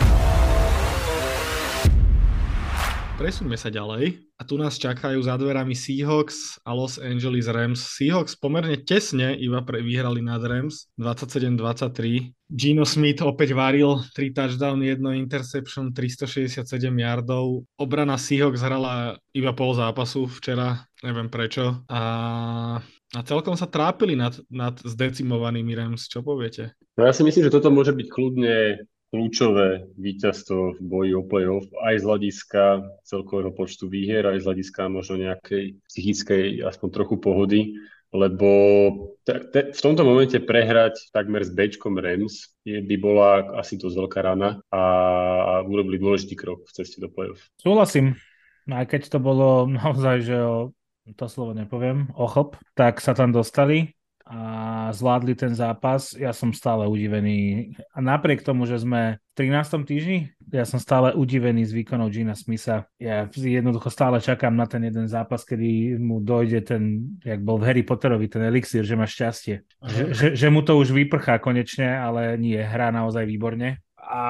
Presuňme sa ďalej. A tu nás čakajú za dverami Seahawks a Los Angeles Rams. Seahawks pomerne tesne iba pre, vyhrali nad Rams 27-23. Gino Smith opäť varil 3 touchdown, 1 interception, 367 yardov. Obrana Seahawks hrala iba pol zápasu včera, neviem prečo. A, a celkom sa trápili nad, nad zdecimovanými Rams. Čo poviete? No ja si myslím, že toto môže byť kľudne kľúčové víťazstvo v boji o playoff aj z hľadiska celkového počtu výhier, aj z hľadiska možno nejakej psychickej aspoň trochu pohody, lebo te, te, v tomto momente prehrať takmer s Bčkom Rams je, by bola asi dosť veľká rana a, a urobili dôležitý krok v ceste do playoff. Súhlasím. Aj keď to bolo *laughs* naozaj, že o, to slovo nepoviem, ochop, tak sa tam dostali a zvládli ten zápas. Ja som stále udivený. A napriek tomu, že sme v 13. týždni, ja som stále udivený z výkonov Gina Smitha. Ja jednoducho stále čakám na ten jeden zápas, kedy mu dojde ten, jak bol v Harry Potterovi, ten elixír, že má šťastie. Že, že, že mu to už vyprchá konečne, ale nie, hrá naozaj výborne. A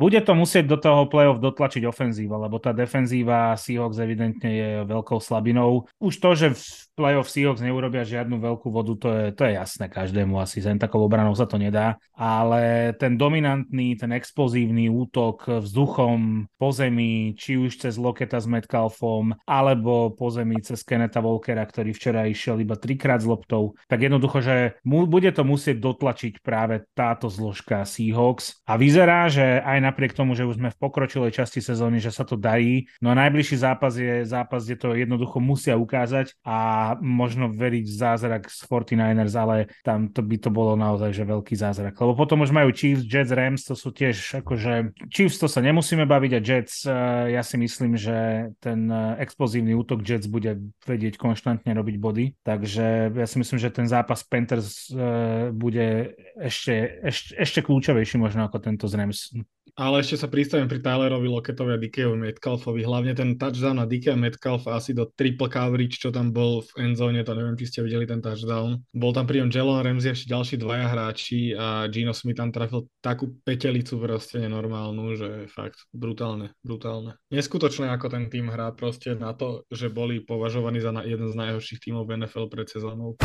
bude to musieť do toho playoff dotlačiť ofenzíva, lebo tá defenzíva Seahawks evidentne je veľkou slabinou. Už to, že v playoff Seahawks neurobia žiadnu veľkú vodu, to je, to je jasné každému, asi len takou obranou sa to nedá, ale ten dominantný, ten explozívny útok vzduchom po zemi, či už cez Loketa s Metcalfom, alebo po zemi cez Keneta Volkera, ktorý včera išiel iba trikrát s loptou, tak jednoducho, že mu, bude to musieť dotlačiť práve táto zložka Seahawks a vyzerá, že aj napriek tomu, že už sme v pokročilej časti sezóny, že sa to darí, no a najbližší zápas je zápas, kde to jednoducho musia ukázať a možno veriť v zázrak z 49ers, ale tam to by to bolo naozaj že veľký zázrak. Lebo potom už majú Chiefs, Jets, Rams, to sú tiež akože Chiefs to sa nemusíme baviť a Jets, eh, ja si myslím, že ten eh, explozívny útok Jets bude vedieť konštantne robiť body, takže ja si myslím, že ten zápas Panthers eh, bude ešte, ešte, ešte kľúčovejší možno ako tento z Rams. Ale ešte sa pristavím pri Tylerovi Loketovi a Dickeyovi Metcalfovi. Hlavne ten touchdown na Dickeya Metcalf asi do triple coverage, čo tam bol v endzone, to neviem, či ste videli ten touchdown. Bol tam pri ňom Jalen Ramsey ešte ďalší dvaja hráči a Gino Smith tam trafil takú petelicu proste nenormálnu, že fakt brutálne, brutálne. Neskutočné, ako ten tým hrá proste na to, že boli považovaní za jeden z najhorších tímov v NFL pred sezónou.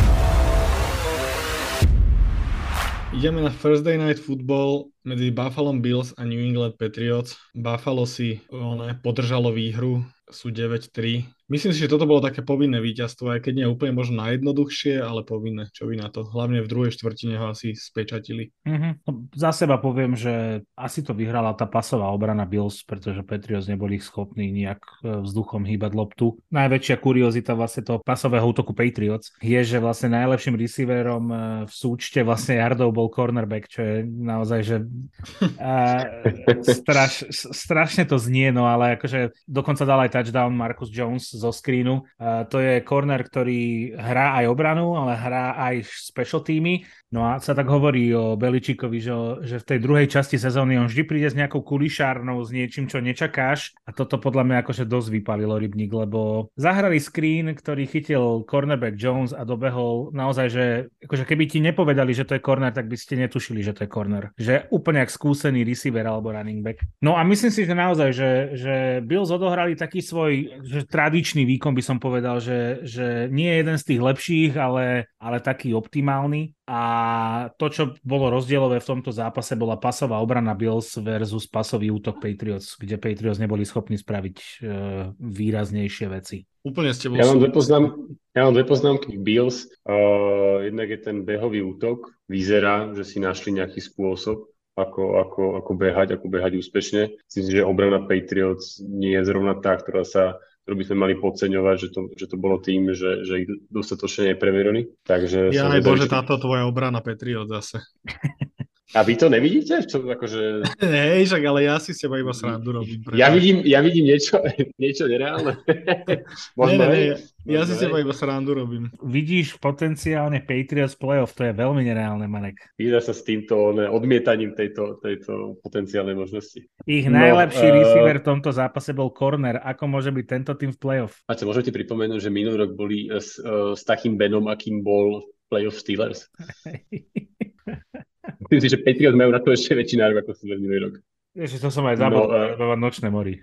Ideme na Thursday Night Football medzi Buffalo Bills a New England Patriots. Buffalo si one, podržalo výhru, sú 9-3. Myslím si, že toto bolo také povinné víťazstvo, aj keď nie je úplne možno najjednoduchšie, ale povinné. Čo vy na to? Hlavne v druhej štvrtine ho asi spečatili. Mm-hmm. No, za seba poviem, že asi to vyhrala tá pasová obrana Bills, pretože Patriots neboli schopní nejak e, vzduchom hýbať loptu. Najväčšia kuriozita vlastne toho pasového útoku Patriots je, že vlastne najlepším receiverom e, v súčte vlastne Jardov bol cornerback, čo je naozaj, že uh, *laughs* straš, strašne to znie, no ale akože dokonca dal aj touchdown Marcus Jones zo screenu. To je corner, ktorý hrá aj obranu, ale hrá aj special týmy. No a sa tak hovorí o Beličikovi, že, že v tej druhej časti sezóny on vždy príde s nejakou kulišárnou, s niečím, čo nečakáš. A toto podľa mňa akože dosť vypalilo rybník, lebo zahrali screen, ktorý chytil cornerback Jones a dobehol naozaj, že akože keby ti nepovedali, že to je corner, tak by ste netušili, že to je corner. Že úplne jak skúsený receiver alebo running back. No a myslím si, že naozaj, že, že Bills odohrali taký svoj že tradičný výkon, by som povedal, že, že nie je jeden z tých lepších, ale, ale taký optimálny. A to, čo bolo rozdielové v tomto zápase, bola pasová obrana Bills versus pasový útok Patriots, kde Patriots neboli schopní spraviť uh, výraznejšie veci. Úplne ste ja mám, dve poznám, ja mám dve poznámky k Bills. Uh, jednak je ten behový útok. Vyzerá, že si našli nejaký spôsob, ako, ako, ako behať, ako behať úspešne. Myslím si, že obrana Patriots nie je zrovna tá, ktorá sa ktorú by sme mali podceňovať, že to, že to bolo tým, že, že ich dostatočne nepreverili. Takže ja aj bože, táto tvoja obrana Patriot zase. *laughs* A vy to nevidíte? Čo, akože... *laughs* Hej, však ale ja si s teba iba srandu robím. Ja vidím, ja vidím niečo, *laughs* niečo nereálne. *laughs* Možno nie, nie, nie. Ja si s teba iba srandu robím. Vidíš potenciálne Patriots playoff, to je veľmi nereálne, Manek. Vyzerá sa s týmto ne, odmietaním tejto, tejto potenciálnej možnosti. Ich no, najlepší uh... receiver v tomto zápase bol corner. Ako môže byť tento tým v playoff? A čo, môžem ti pripomenúť, že minulý rok boli s, uh, s takým Benom, akým bol playoff Steelers. Myslím si, že Patriot majú na to ešte väčší nárok ako si minulý rok. Ešte to som aj zabudol, no, uh, nočné mori.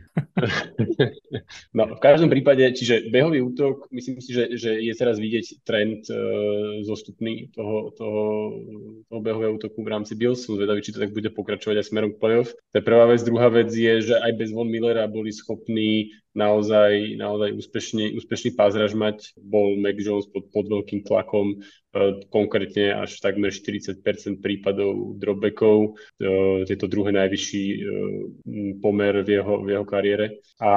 *laughs* no, v každom prípade, čiže behový útok, myslím si, že, že je teraz vidieť trend uh, zostupný toho, toho, toho behového útoku v rámci Bills. Som zvedavý, či to tak bude pokračovať aj smerom k playoff. To je prvá vec. Druhá vec je, že aj bez Von Millera boli schopní naozaj, naozaj úspešný, úspešný pázraž mať. Bol Mac Jones pod, pod veľkým tlakom, E, konkrétne až takmer 40% prípadov dropbackov, je to druhé najvyšší e, pomer v jeho, v jeho kariére. A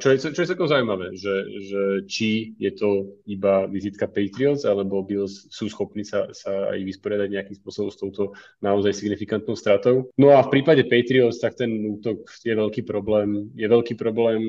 čo je, čo je celkom zaujímavé, že, že či je to iba vizitka Patriots, alebo Bills sú schopní sa, sa aj vysporiadať nejakým spôsobom s touto naozaj signifikantnou stratou. No a v prípade Patriots, tak ten útok je veľký problém. Je veľký problém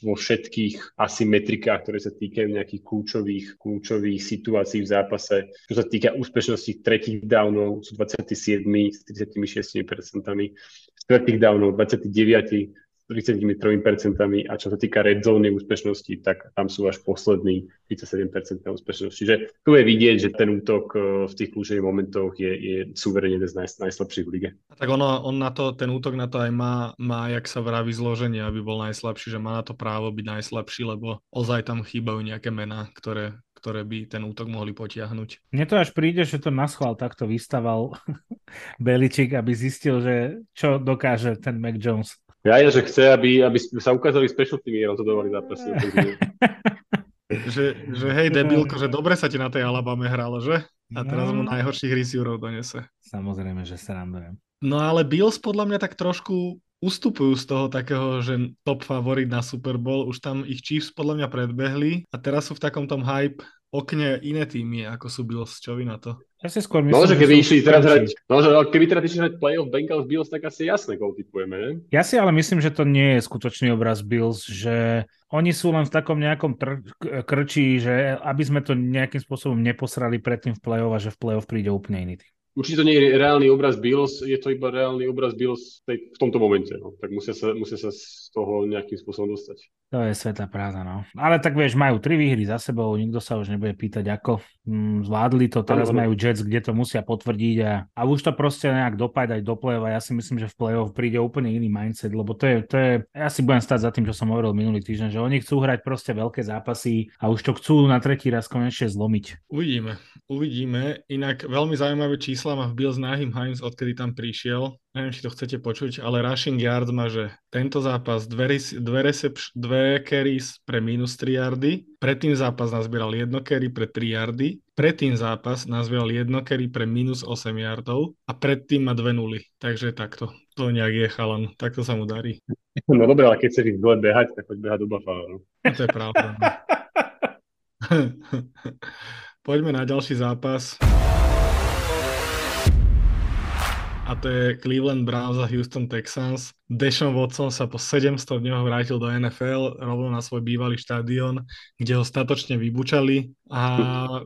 vo všetkých asymetrikách, ktoré sa týkajú nejakých kľúčových, kľúčových situácií v zápase. Čo sa týka úspešnosti tretích downov, sú 27 s 36 percentami, štvrtých downov 29 33% a čo sa týka red zone úspešnosti, tak tam sú až poslední 37% úspešnosti. Čiže tu je vidieť, že ten útok e, v tých kľúčových momentoch je, je suverene jeden z naj, najslabších v lige. Tak ono, on na to, ten útok na to aj má, má, jak sa vraví, zloženie, aby bol najslabší, že má na to právo byť najslabší, lebo ozaj tam chýbajú nejaké mená, ktoré, ktoré by ten útok mohli potiahnuť. Mne to až príde, že to naschval takto vystaval *laughs* Beličik, aby zistil, že čo dokáže ten Mac Jones. Ja je, že chce, aby, aby sa ukázali special teamy rozhodovali zápasy. *laughs* že, že hej, debilko, že dobre sa ti na tej Alabame hralo, že? A teraz no. mu najhorších receiverov donese. Samozrejme, že sa randujem. No ale Bills podľa mňa tak trošku ustupujú z toho takého, že top favorit na Super Bowl. Už tam ich Chiefs podľa mňa predbehli a teraz sú v takom tom hype okne iné týmy, ako sú Bills. Čo vy na to? Ja si skôr myslím, no, že keby išli teraz hrať, no, že keby teda išli hrať playoff Bengals Bills, tak asi jasné, koho typujeme, ne? Ja si ale myslím, že to nie je skutočný obraz Bills, že oni sú len v takom nejakom tr- krčí, že aby sme to nejakým spôsobom neposrali predtým v playoff a že v playoff príde úplne iný tým. Určite to nie je reálny obraz Bills, je to iba reálny obraz Bills v tomto momente. No. Tak musia sa, musia sa toho nejakým spôsobom dostať. To je sveta práza, no. Ale tak vieš, majú tri výhry za sebou, nikto sa už nebude pýtať ako. Mm, zvládli to, teraz majú Jets, kde to musia potvrdiť a, a už to proste nejak dopájať do play a ja si myslím, že v play-off príde úplne iný mindset, lebo to je, to je, ja si budem stať za tým, čo som hovoril minulý týždeň, že oni chcú hrať proste veľké zápasy a už to chcú na tretí raz konečne zlomiť. Uvidíme, uvidíme. Inak veľmi zaujímavé čísla má v Bills Nahim Hines, odkedy tam prišiel. Neviem, či to chcete počuť, ale rushing yards má, že tento zápas dve, dve, recepš, dve carries pre minus 3 yardy, predtým zápas nazbieral jedno carry pre 3 yardy, predtým zápas nazbieral jedno carry pre minus 8 yardov a predtým má dve nuly. Takže takto. To nejak je chalan. Takto sa mu darí. *laughs* No dobre, ale keď chceš ich dole behať, tak poď behať do Buffalo. No. no to je pravda. No. *laughs* *laughs* Poďme na ďalší zápas a to je Cleveland Browns a Houston Texans. Deshaun Watson sa po 700 dňoch vrátil do NFL rovno na svoj bývalý štadión, kde ho statočne vybučali a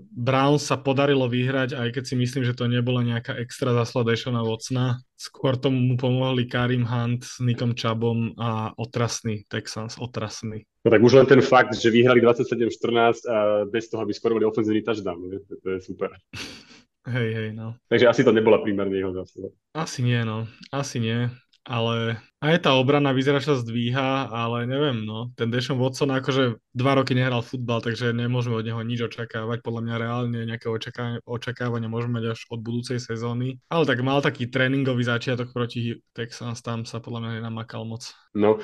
Browns sa podarilo vyhrať, aj keď si myslím, že to nebola nejaká extra zasla Deshauna Watsona. Skôr tomu mu pomohli Karim Hunt s Nikom Chubbom a otrasný Texans, otrasný. No tak už len ten fakt, že vyhrali 27-14 a bez toho, aby skorovali ofenzívny touchdown, to, to je super. *laughs* Hej, hej, no. Takže asi to nebola primárne jeho zásluha. Asi nie, no. Asi nie. Ale aj tá obrana vyzerá, že sa zdvíha, ale neviem, no. Ten Deshaun Watson akože dva roky nehral futbal, takže nemôžeme od neho nič očakávať. Podľa mňa reálne nejaké očakávania, očakávania môžeme mať až od budúcej sezóny. Ale tak mal taký tréningový začiatok proti Texans, tam sa podľa mňa nenamakal moc. No,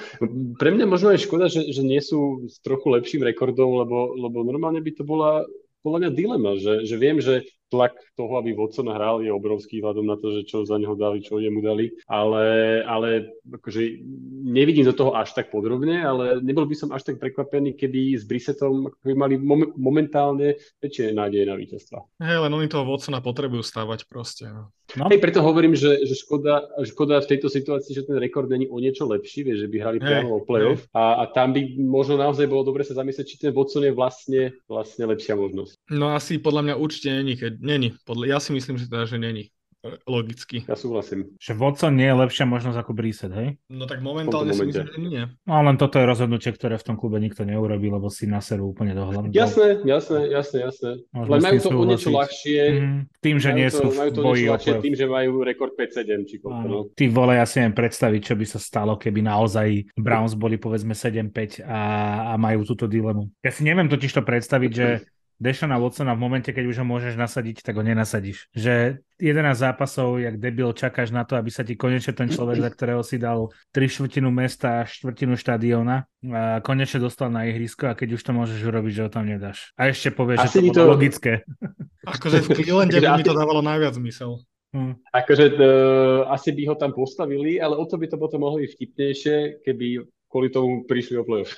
pre mňa možno aj škoda, že, že nie sú s trochu lepším rekordom, lebo, lebo normálne by to bola podľa mňa dilema, že, že viem, že tlak toho, aby Watson hral, je obrovský vzhľadom na to, že čo za neho dali, čo jemu dali, ale, ale akože nevidím do toho až tak podrobne, ale nebol by som až tak prekvapený, keby s Brissettom by mali mom- momentálne väčšie nádeje na víťazstva. Hej, len oni toho Watsona potrebujú stávať proste. No. No. Hej, preto hovorím, že, že škoda, škoda v tejto situácii, že ten rekord není o niečo lepší, vie, že by hrali priamo o playoff a, a tam by možno naozaj bolo dobre sa zamyslieť, či ten Watson je vlastne, vlastne lepšia možnosť. No asi podľa mňa určite není, keď Není. Podľa, ja si myslím, že teda, že není. Logicky. Ja súhlasím. Že Watson nie je lepšia možnosť ako Brissett, hej? No tak momentálne si myslím, že nie. No len toto je rozhodnutie, ktoré v tom klube nikto neurobi, lebo si na seru úplne do hlavy. Jasné, jasné, jasné, jasné. Môžeme len majú to o niečo ľahšie. Mm, tým, že nie sú majú to boji ľahšie, tým, že majú rekord 5-7, či koľko, no. Ty vole, ja si viem predstaviť, čo by sa stalo, keby naozaj Browns boli povedzme 7-5 a, a majú túto dilemu. Ja si neviem totiž to predstaviť, že Dešana Watsona v momente, keď už ho môžeš nasadiť, tak ho nenasadíš. Že 11 zápasov, jak debil, čakáš na to, aby sa ti konečne ten človek, za ktorého si dal tri štvrtinu mesta a štvrtinu štadióna, a konečne dostal na ihrisko a keď už to môžeš urobiť, že ho tam nedáš. A ešte povieš, že to, to logické. Akože v Clevelande by mi to dávalo najviac zmysel. Hmm. Akože uh, asi by ho tam postavili, ale o to by to potom mohlo byť vtipnejšie, keby kvôli tomu prišli o play-off.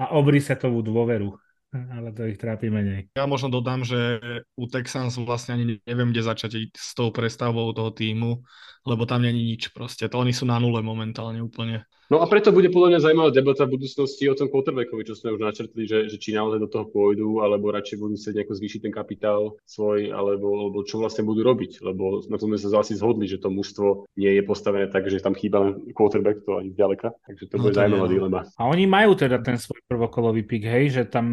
a obri sa tomu dôveru ale to ich trápi menej. Ja možno dodám, že u Texans vlastne ani neviem, kde začať s tou prestavbou toho týmu, lebo tam není nič proste. To oni sú na nule momentálne úplne. No a preto bude podľa mňa zaujímavá debata v budúcnosti o tom quarterbackovi, čo sme už načrtli, že, že či naozaj do toho pôjdu, alebo radšej budú chcieť nejako zvýšiť ten kapitál svoj, alebo, alebo čo vlastne budú robiť, lebo na tom sme sa asi zhodli, že to mužstvo nie je postavené tak, že tam chýba quarterback, to ani ďaleka, takže to no, bude to zaujímavá je, dilema. A oni majú teda ten svoj prvokolový pick, hej, že tam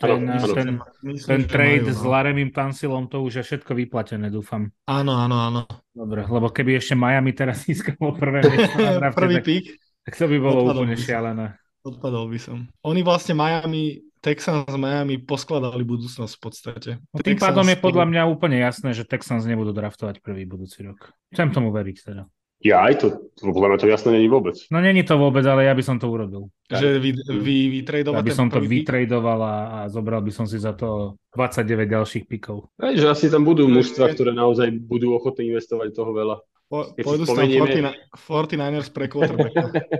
ten, ano, ten, Myslím, ten trade majú, no. s Laremim Tansilom, to už je všetko vyplatené, dúfam. Áno, áno, áno. Dobre, lebo keby ešte Miami teraz *laughs* získalo prvé *laughs* miesto na Prvý tak... pick tak to by bolo Odpadol úplne šialené. Odpadol by som. Oni vlastne Miami, Texans Miami poskladali budúcnosť v podstate. No tým pádom je podľa mňa úplne jasné, že Texans nebudú draftovať prvý budúci rok. Chcem tomu veriť teda. Ja aj to, podľa mňa to jasné není vôbec. No není to vôbec, ale ja by som to urobil. Že vy, vy vytradovať Ja by som to vytradoval a, a zobral by som si za to 29 ďalších pikov. Aj, že asi tam budú mužstva, ktoré naozaj budú ochotné investovať toho veľa. Po, pôjdu spomenieme... 49ers pre quarterback.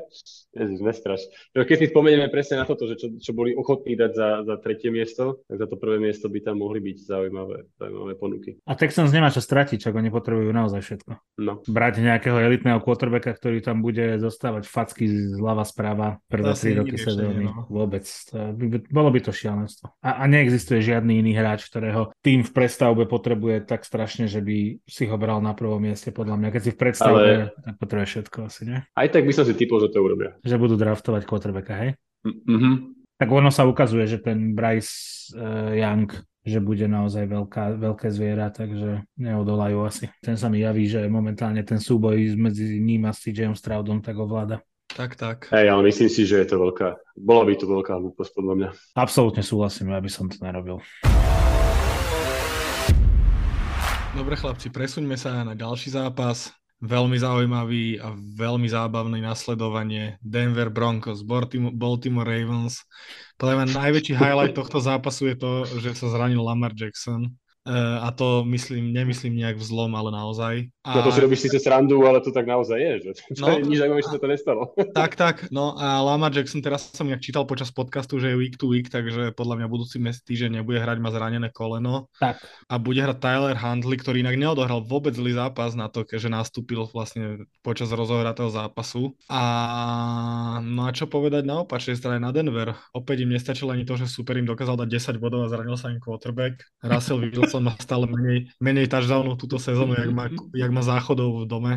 *laughs* Ježiš, nestraš. Keď si spomenieme presne na toto, že čo, čo boli ochotní dať za, za tretie miesto, tak za to prvé miesto by tam mohli byť zaujímavé, zaujímavé ponuky. A Texans nemá čo stratiť, čak oni potrebujú naozaj všetko. No. Brať nejakého elitného quarterbacka, ktorý tam bude zostávať facky zľava správa prvé tri roky sezóny. No. Vôbec. To, by, bolo by to šialenstvo. A, a neexistuje žiadny iný hráč, ktorého tým v prestavbe potrebuje tak strašne, že by si ho bral na prvom mieste podľa mňa keď si v predstave, Ale... tak potrebuje všetko asi, nie? Aj tak by som si typol, že to urobia. Že budú draftovať quarterbacka, hej? Mm-hmm. Tak ono sa ukazuje, že ten Bryce uh, Young že bude naozaj veľká, veľké zviera, takže neodolajú asi. Ten sa mi javí, že momentálne ten súboj medzi ním a CJom Stroudom tak ovláda. Tak, tak. Hej, ale myslím si, že je to veľká, bola by to veľká hlúposť podľa mňa. Absolútne súhlasím, aby som to nerobil. Dobre chlapci, presuňme sa na ďalší zápas. veľmi zaujímavý a veľmi zábavný nasledovanie. Denver Broncos, Baltimore, Ravens. Podľa mňa najväčší highlight tohto zápasu je to, že sa zranil Lamar Jackson. Uh, a to myslím, nemyslím nejak v zlom, ale naozaj. A... No to si robíš síce srandu, ale to tak naozaj je, že *laughs* to no, je nič že sa to nestalo. *laughs* Tak, tak, no a Lamar Jackson, teraz som nejak čítal počas podcastu, že je week to week, takže podľa mňa budúci týždeň nebude hrať, má zranené koleno. Tak. A bude hrať Tyler Handley, ktorý inak neodohral vôbec zlý zápas na to, keďže nastúpil vlastne počas rozohratého zápasu. A no a čo povedať na opačnej strane na Denver? Opäť im nestačilo ani to, že super im dokázal dať 10 bodov a zranil sa im quarterback. Russell Wilson Wilson má stále menej, menej touchdownov túto sezónu, jak má, jak má záchodov v dome.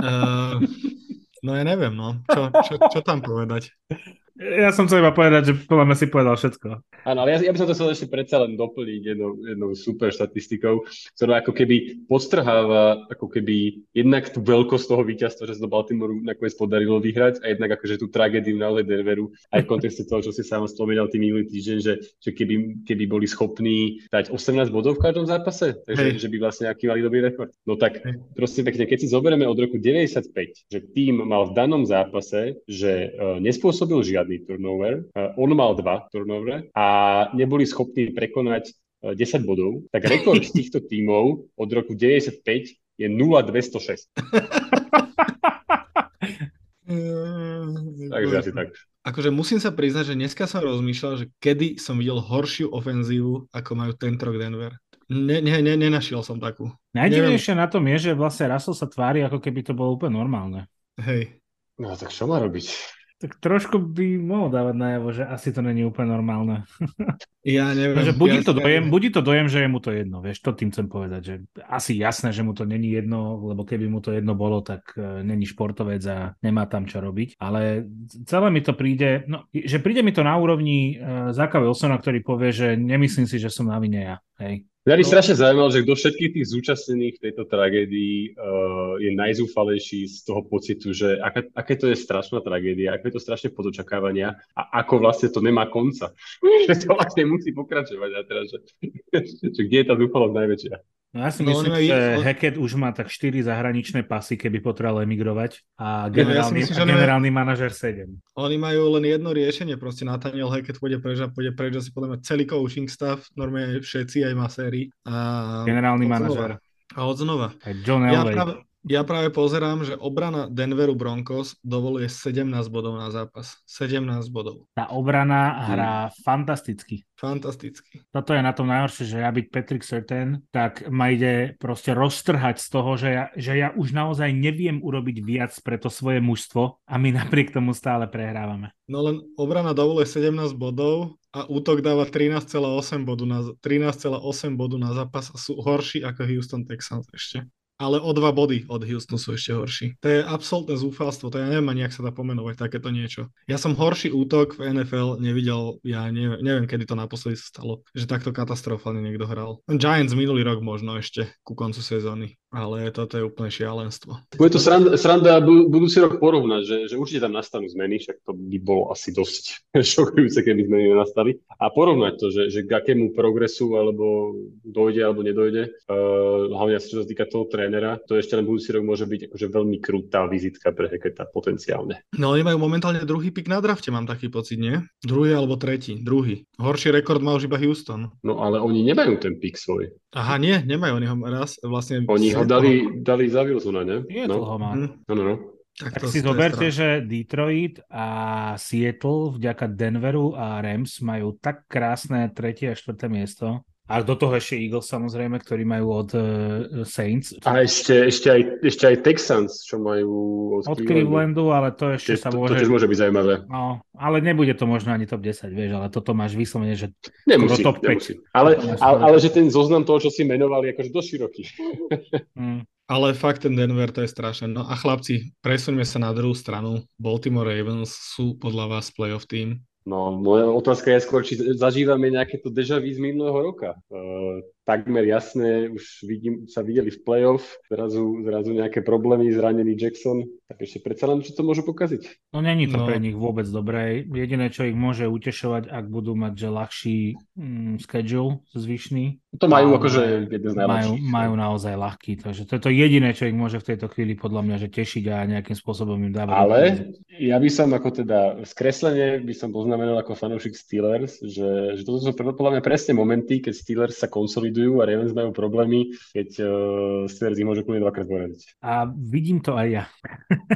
Uh, *laughs* no ja neviem, no. Čo, čo, čo tam povedať? Ja som chcel iba povedať, že podľa mňa si povedal všetko. Áno, ale ja, ja by som to chcel ešte predsa len doplniť jednou, jednou super štatistikou, ktorá ako keby podstrháva ako keby jednak tú veľkosť toho víťazstva, že sa do Baltimoreu nakoniec podarilo vyhrať a jednak akože tú tragédiu naozaj Denveru aj v kontexte toho, čo si sám spomínal tým minulý týždeň, že, že keby, keby boli schopní dať 18 bodov v každom zápase, takže že by vlastne aký mali dobrý rekord. No tak proste pekne, keď si zoberieme od roku 95, že tým mal v danom zápase, že uh, nespôsobil žiadny žiadny turnover. On mal dva turnover a neboli schopní prekonať uh, e, 10 bodov, tak rekord *laughs* z týchto tímov od roku 95 je 0,206. *laughs* Takže asi tak. Akože musím sa priznať, že dneska som rozmýšľal, že kedy som videl horšiu ofenzívu, ako majú tento rok Denver. Ne, ne, ne, nenašiel som takú. Najdivnejšie na tom je, že vlastne Russell sa tvári, ako keby to bolo úplne normálne. Hej. No tak čo má robiť? Tak trošku by mohol dávať najavo, že asi to není úplne normálne. Ja *laughs* neviem. Takže budí, ja to dojem, budí to dojem, že je mu to jedno, vieš, to tým chcem povedať, že asi jasné, že mu to není jedno, lebo keby mu to jedno bolo, tak uh, není športovec a nemá tam čo robiť, ale celé mi to príde, no, že príde mi to na úrovni uh, Zaka Wilsona, ktorý povie, že nemyslím si, že som na vine ja, hej. Mňa by no. strašne zaujímalo, že kto všetkých tých zúčastnených v tejto tragédii uh, je najzúfalejší z toho pocitu, že aké, aké to je strašná tragédia, aké je to strašne pod očakávania a ako vlastne to nemá konca. *laughs* že to vlastne musí pokračovať a teraz, že, *laughs* že kde je tá zúfalosť najväčšia. No ja si no, myslím, že je... Hackett už má tak 4 zahraničné pasy, keby potreboval emigrovať a generálny, no, ja myslím, a generálny nemajú... manažer 7. Oni majú len jedno riešenie, proste Nathaniel Hackett pôjde preč a pôjde preč asi podľa mňa celý coaching staff, normálne všetci aj maséri. A generálny manažer. A od znova. Aj John Elway. Ja práve, ja práve pozerám, že obrana Denveru Broncos dovoluje 17 bodov na zápas. 17 bodov. Tá obrana hrá hmm. fantasticky. Fantasticky. Toto je na tom najhoršie, že ja byť Patrick Certain, tak ma ide proste roztrhať z toho, že ja, že ja už naozaj neviem urobiť viac pre to svoje mužstvo a my napriek tomu stále prehrávame. No len obrana dovoluje 17 bodov a útok dáva 13,8 bodu na, 13,8 bodu na zápas a sú horší ako Houston Texans ešte ale o dva body od Houston sú ešte horší. To je absolútne zúfalstvo, to ja neviem ani, ak sa dá pomenovať takéto niečo. Ja som horší útok v NFL nevidel, ja neviem, neviem kedy to naposledy sa stalo, že takto katastrofálne niekto hral. Giants minulý rok možno ešte ku koncu sezóny ale toto je úplne šialenstvo. Bude to sranda, sranda budúci rok porovnať, že, že určite tam nastanú zmeny, však to by bolo asi dosť *laughs* šokujúce, keby zmeny nenastali. A porovnať to, že, že k akému progresu alebo dojde alebo nedojde, uh, hlavne čo sa týka toho trénera, to ešte len budúci rok môže byť akože veľmi krutá vizitka pre Heketa potenciálne. No oni majú momentálne druhý pik na drafte, mám taký pocit, nie? Druhý alebo tretí, druhý. Horší rekord má už iba Houston. No ale oni nemajú ten pik svoj. Aha, nie, nemajú, oni ho raz vlastne... Oni ho dali, dali za Wilsona, ne? Je no. to má. Mm. No, no, no. Tak, tak si zoberte, že Detroit a Seattle vďaka Denveru a Rams majú tak krásne tretie a štvrté miesto, a do toho ešte Eagles samozrejme, ktorí majú od uh, Saints. A ešte, ešte, aj, ešte aj Texans, čo majú od, od Clevelandu, ale to ešte Čiže sa môže... To tiež môže byť zaujímavé. No, ale nebude to možno ani top 10, vieš, ale toto máš vyslovene, že nemusí, top 5. Nemusí. Ale, ale, ale, že ten zoznam toho, čo si menovali, je akože dosť široký. *laughs* mm. Ale fakt ten Denver to je strašné. No a chlapci, presuňme sa na druhú stranu. Baltimore Ravens sú podľa vás playoff team? No, moja otázka je skôr, či zažívame nejaké to deja vu z minulého roka. Takmer jasné, už vidím, sa videli v playoff, zrazu, zrazu nejaké problémy, zranený Jackson, tak ešte predsa len, čo to môže pokaziť. No není to no. pre nich vôbec dobré. Jediné, čo ich môže utešovať, ak budú mať že ľahší mm, schedule zvyšný. To majú akože jeden z najlepších. Majú, majú naozaj ľahký, takže to je to jediné, čo ich môže v tejto chvíli podľa mňa že tešiť a nejakým spôsobom im dávať. Ale ja by som ako teda skreslenie by som poznamenal ako fanúšik Steelers, že, že toto sú podľa mňa presne momenty, keď Steelers sa konsolidujú a Ravens majú problémy, keď uh, Steelers ich môže kľudne dvakrát poraziť. A vidím to aj ja.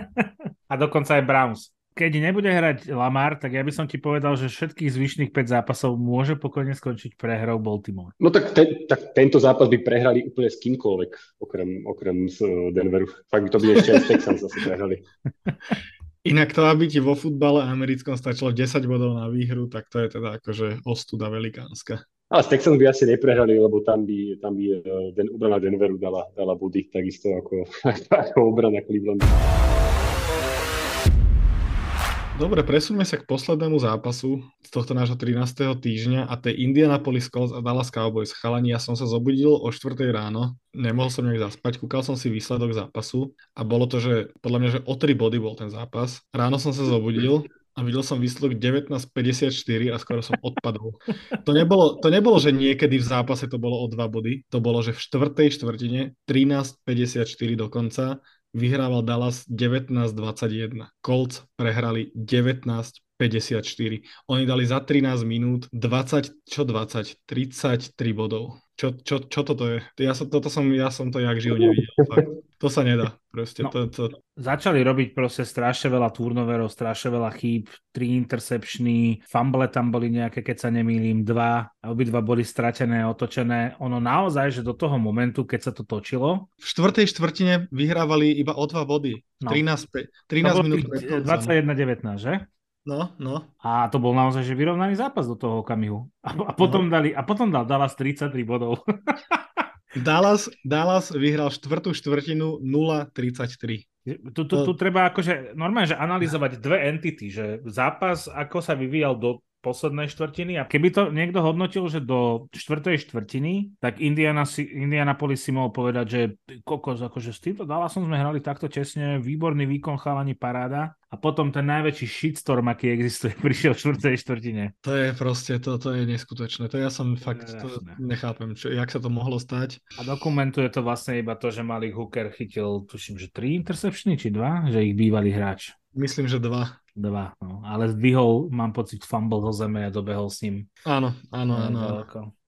*laughs* a dokonca aj Browns keď nebude hrať Lamar, tak ja by som ti povedal, že všetkých zvyšných 5 zápasov môže pokojne skončiť prehrou Baltimore. No tak, ten, tak tento zápas by prehrali úplne s kýmkoľvek, okrem, okrem z eh, Denveru. Fakt by to by ešte aj s *laughs* Texans zase prehrali. Inak to, aby ti vo futbale americkom stačilo 10 bodov na výhru, tak to je teda akože ostuda velikánska. Ale s Texans by asi neprehrali, lebo tam by, tam by eh, den, obrana Denveru dala, dala body, takisto ako, *laughs* ako obrana Clevelandu. Dobre, presúňme sa k poslednému zápasu z tohto nášho 13. týždňa a tej Indianapolis Colts a Dallas Cowboys. Chalani, ja som sa zobudil o 4. ráno, nemohol som nejak zaspať, kúkal som si výsledok zápasu a bolo to, že podľa mňa, že o 3 body bol ten zápas. Ráno som sa zobudil a videl som výsledok 19.54 a skoro som odpadol. To nebolo, to nebolo, že niekedy v zápase to bolo o 2 body, to bolo, že v štvrtej štvrtine 13.54 dokonca vyhrával Dallas 19-21. Colts prehrali 19-54. Oni dali za 13 minút 20, čo 20, 33 bodov. Čo, čo, čo toto je? Ja som, toto som, ja som to jak živo nevidel. Fakt. To sa nedá. Proste, no, to, to... Začali robiť proste strašne veľa turnoverov, strašne veľa chýb, tri intercepčný, fumble tam boli nejaké, keď sa nemýlim, dva, a obidva boli stratené, otočené. Ono naozaj, že do toho momentu, keď sa to točilo... V štvrtej štvrtine vyhrávali iba o dva body. No. 13, 13 minút. 21-19, že? No, no. A to bol naozaj že vyrovnaný zápas do toho okamihu. A, a, potom, no. dali, a potom dal Dallas 33 bodov. *laughs* Dallas, Dallas vyhral štvrtú štvrtinu 0-33. Tu, tu, tu treba akože normálne, že analyzovať dve entity, že zápas, ako sa vyvíjal do poslednej štvrtiny a keby to niekto hodnotil, že do štvrtej štvrtiny, tak Indiana si, Indianapolis si mohol povedať, že kokos, akože s týmto Dallasom sme hrali takto tesne, výborný výkon, chalani, paráda a potom ten najväčší shitstorm, aký existuje, *laughs* prišiel v štvrtej štvrtine. To je proste, to, to je neskutočné. To ja som fakt, to nechápem, čo, jak sa to mohlo stať. A dokumentuje to vlastne iba to, že Malik Hooker chytil, tuším, že tri interceptiony, či dva, že ich bývalý hráč. Myslím, že dva. Dva, no. Ale zdvihol, mám pocit, fumble ho zeme a dobehol s ním. Áno, áno, áno.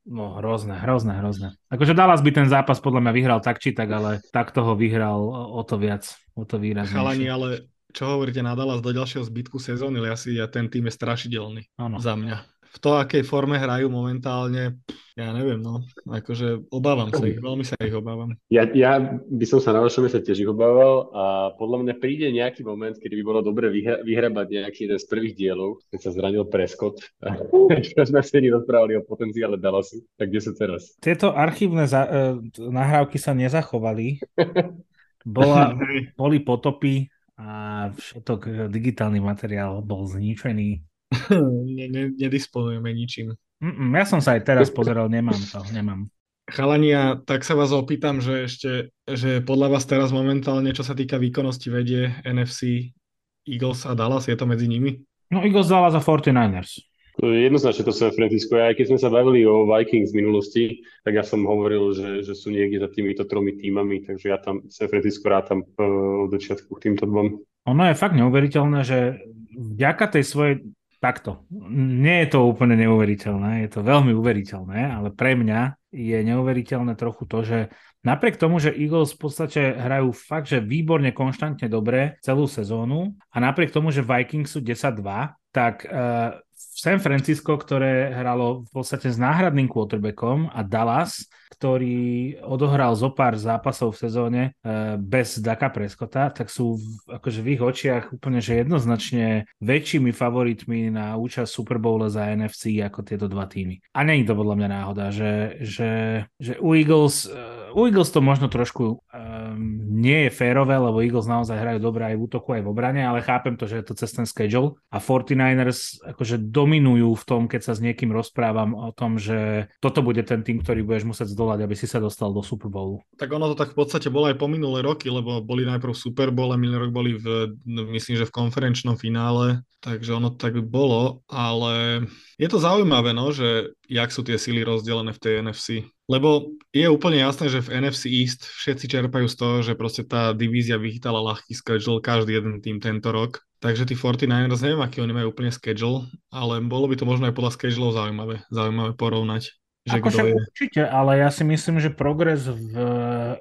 No hrozné, hrozné, hrozné. Akože Dallas by ten zápas podľa mňa vyhral tak či tak, ale tak toho vyhral o to viac, o to výrazne. Chalani, ale čo hovoríte na Dallas do ďalšieho zbytku sezóny, ja si ja ten tým je strašidelný ano. za mňa v to, akej forme hrajú momentálne, ja neviem, no, akože obávam sa ich, veľmi sa ich obávam. Ja, ja by som sa na vašom mieste tiež ich obával a podľa mňa príde nejaký moment, kedy by bolo dobre vyhra- vyhrabať nejaký jeden z prvých dielov, keď sa zranil Prescott. *laughs* Čo sme si rozprávali o potenciále Dallasu, tak kde sú teraz? Tieto archívne za- uh, nahrávky sa nezachovali. *laughs* Bola, boli potopy a všetok digitálny materiál bol zničený *laughs* nedisponujeme ničím. Mm-mm, ja som sa aj teraz pozeral, nemám to, nemám. Chalania, tak sa vás opýtam, že ešte, že podľa vás teraz momentálne, čo sa týka výkonnosti vedie NFC, Eagles a Dallas, je to medzi nimi? No Eagles, Dallas a 49ers. Jednoznačne to San Francisco. Aj keď sme sa bavili o Vikings v minulosti, tak ja som hovoril, že, že sú niekde za týmito tromi týmami, takže ja tam San Francisco rátam uh, od začiatku k týmto dvom. Ono je fakt neuveriteľné, že vďaka tej svojej takto. Nie je to úplne neuveriteľné, je to veľmi uveriteľné, ale pre mňa je neuveriteľné trochu to, že napriek tomu, že Eagles v podstate hrajú fakt, že výborne, konštantne dobre celú sezónu a napriek tomu, že Vikings sú 10-2, tak uh, San Francisco, ktoré hralo v podstate s náhradným quarterbackom a Dallas, ktorý odohral zo pár zápasov v sezóne uh, bez Daka Preskota, tak sú v, akože v ich očiach úplne že jednoznačne väčšími favoritmi na účasť Super Bowl za NFC ako tieto dva týmy. A je to podľa mňa náhoda, že, že, že u Eagles uh, u Eagles to možno trošku um, nie je férové, lebo Eagles naozaj hrajú dobre aj v útoku, aj v obrane, ale chápem to, že je to cez ten schedule. A 49ers akože dominujú v tom, keď sa s niekým rozprávam o tom, že toto bude ten tým, ktorý budeš musieť zdolať, aby si sa dostal do Super Bowlu. Tak ono to tak v podstate bolo aj po minulé roky, lebo boli najprv Super Bowl a minulý rok boli v, no, myslím, že v konferenčnom finále, takže ono tak bolo, ale je to zaujímavé, no, že jak sú tie síly rozdelené v tej NFC. Lebo je úplne jasné, že v NFC East všetci čerpajú z toho, že proste tá divízia vychytala ľahký schedule každý jeden tým tento rok. Takže tí 49ers, neviem, aký oni majú úplne schedule, ale bolo by to možno aj podľa schedule zaujímavé, zaujímavé porovnať. Že akože je... určite, ale ja si myslím, že progres v,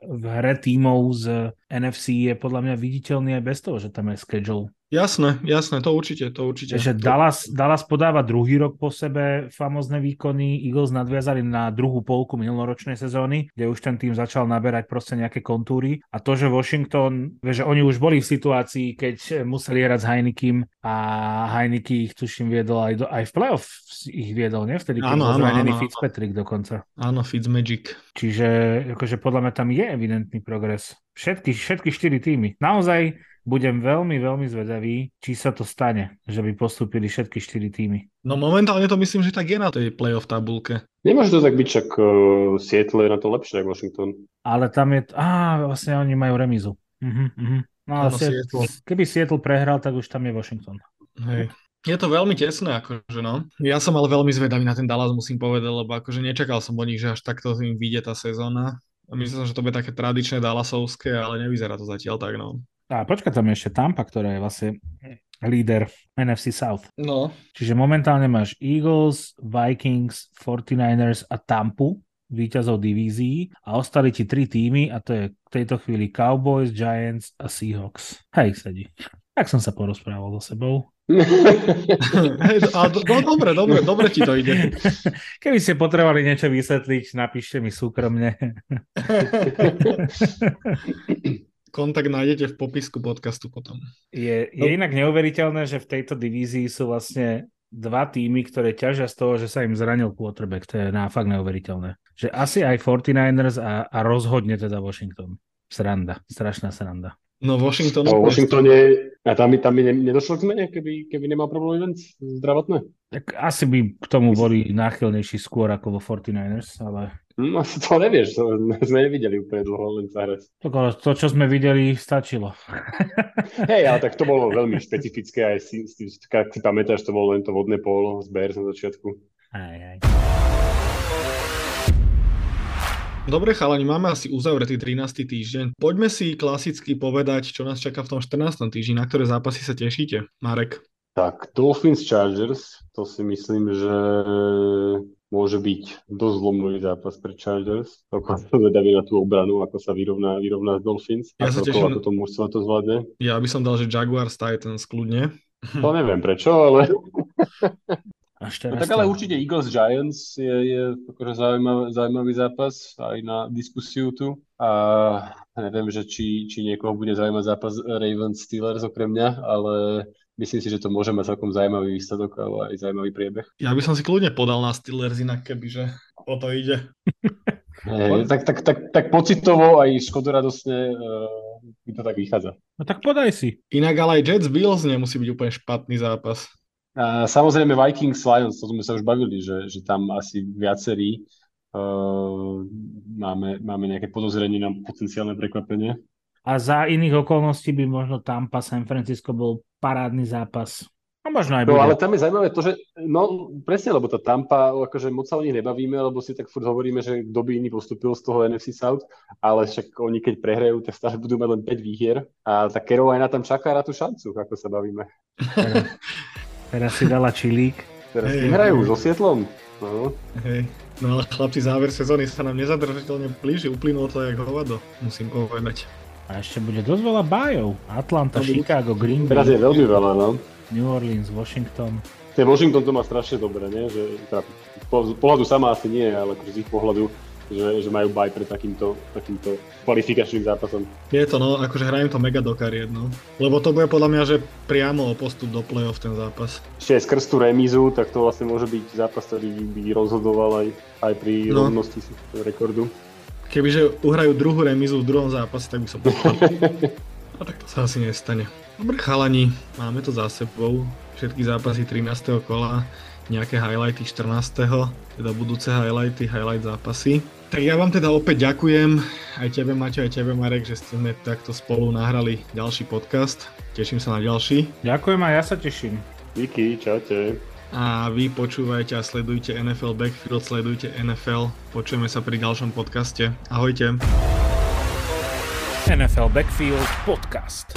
v hre tímov z NFC je podľa mňa viditeľný aj bez toho, že tam je schedule. Jasné, jasné, to určite, to určite. Že Dallas, Dallas podáva druhý rok po sebe famozne výkony, Eagles nadviazali na druhú polku minuloročnej sezóny, kde už ten tým začal naberať proste nejaké kontúry a to, že Washington, že oni už boli v situácii, keď museli hrať s Heinekim a Heineke ich tuším viedol aj, do, aj v playoff ich viedol, ne? Vtedy, keď bol zranený Fitzpatrick dokonca. Áno, Fitzmagic. Čiže akože podľa mňa tam je evidentný progres. Všetky, všetky štyri týmy. Naozaj budem veľmi, veľmi zvedavý, či sa to stane, že by postúpili všetky štyri týmy. No momentálne to myslím, že tak je na tej playoff tabulke. Nemôže to tak byť, čak uh, Seattle je na to lepšie ako Washington. Ale tam je, á, vlastne oni majú remizu. Uh-huh, uh-huh. No ale Seattle, keby Seattle prehral, tak už tam je Washington. Hej. Je to veľmi tesné, akože no. Ja som ale veľmi zvedavý na ten Dallas, musím povedať, lebo akože nečakal som od nich, že až takto im vyjde tá sezóna. Myslím, že to bude také tradičné Dallasovské, ale nevyzerá to zatiaľ tak, no. A počkaj, tam je ešte Tampa, ktorá je vlastne líder NFC South. No. Čiže momentálne máš Eagles, Vikings, 49ers a Tampu, víťazov divízií a ostali ti tri týmy a to je v tejto chvíli Cowboys, Giants a Seahawks. Hej, sedí. Tak som sa porozprával so sebou. A do, do, dobre, dobre, dobre ti to ide. *laughs* Keby ste potrebovali niečo vysvetliť, napíšte mi súkromne. *laughs* kontakt nájdete v popisku podcastu potom. Je, je no. inak neuveriteľné, že v tejto divízii sú vlastne dva týmy, ktoré ťažia z toho, že sa im zranil quarterback. To je náfakt neuveriteľné. Že asi aj 49ers a, a rozhodne teda Washington. Sranda, strašná sranda. No Washington... No, Washingtone, a tam by, tam by nedošlo k zmene, keby, keby nemal problém zdravotné? Tak asi by k tomu boli náchylnejší skôr ako vo 49ers, ale No *laughs* to nevieš, to sme nevideli úplne dlho len zahrať. To, čo sme videli, stačilo. *laughs* Hej, ale tak to bolo veľmi špecifické aj si, si, si, si pamätáš, to bolo len to vodné polo z Bears na začiatku. Aj, aj. Dobre chalani, máme asi uzavretý 13. týždeň. Poďme si klasicky povedať, čo nás čaká v tom 14. týždni, na ktoré zápasy sa tešíte. Marek. Tak, Dolphins Chargers, to si myslím, že môže byť dosť zlomový zápas pre Chargers. Ako *laughs* sa zvedaví na tú obranu, ako sa vyrovná, vyrovná z Dolphins. Ja sa teším, ako to mužstvo to zvládne. Ja by som dal, že Jaguars Titans kľudne. *laughs* To neviem prečo, ale... *laughs* Až no, tak ale určite Eagles Giants je, je akože zaujímavý, zaujímavý zápas aj na diskusiu tu. A neviem, že či, či niekoho bude zaujímať zápas Ravens Steelers okrem mňa, ale myslím si, že to môže mať celkom zaujímavý výsledok, ale aj zaujímavý priebeh. Ja by som si kľudne podal na Steelers inak, kebyže o to ide. *laughs* Hey, tak, tak, tak, tak pocitovo aj škodoradosne uh, mi to tak vychádza. No tak podaj si. Inak ale aj Jets Bills nemusí byť úplne špatný zápas. A samozrejme Vikings Lions, to sme sa už bavili, že, že tam asi viacerí uh, máme, máme nejaké podozrenie na potenciálne prekvapenie. A za iných okolností by možno Tampa San Francisco bol parádny zápas. No možno aj No bude. ale tam je zaujímavé to, že no presne, lebo tá Tampa, akože moc sa o nich nebavíme, lebo si tak furt hovoríme, že kto by iný postupil z toho NFC South, ale však oni keď prehrajú, tak stále budú mať len 5 výhier a tá Carolina tam čaká na tú šancu, ako sa bavíme. Teraz, *laughs* teraz si dala čilík. Teraz hey, hrajú hey. so Sietlom. No. Hej. No ale chlapci, záver sezóny sa nám nezadržateľne blíži, uplynulo to jak hovado, musím povedať. A ešte bude dosť veľa bájov. Atlanta, no, Chicago, Green Bay. Teraz je veľmi veľa, no. New Orleans, Washington. Ten Washington to má strašne dobre, nie? Že, teda, po, pohľadu sama asi nie, ale z ich pohľadu, že, že majú baj pre takýmto, takýmto kvalifikačným zápasom. Je to, no, akože hrajem to mega do kariet, no. Lebo to bude podľa mňa, že priamo o postup do play-off ten zápas. Ešte aj skrz tú remízu, tak to vlastne môže byť zápas, ktorý by rozhodoval aj, aj pri no. rovnosti rekordu. Kebyže uhrajú druhú remizu v druhom zápase, tak by som povedal. *laughs* A tak to sa asi nestane. Dobre chalani, máme to za sebou. Všetky zápasy 13. kola, nejaké highlighty 14. teda budúce highlighty, highlight zápasy. Tak ja vám teda opäť ďakujem, aj tebe Maťo, aj tebe Marek, že ste takto spolu nahrali ďalší podcast. Teším sa na ďalší. Ďakujem a ja sa teším. Díky, čaute. A vy počúvajte a sledujte NFL Backfield, sledujte NFL. Počujeme sa pri ďalšom podcaste. Ahojte. NFL Backfield Podcast.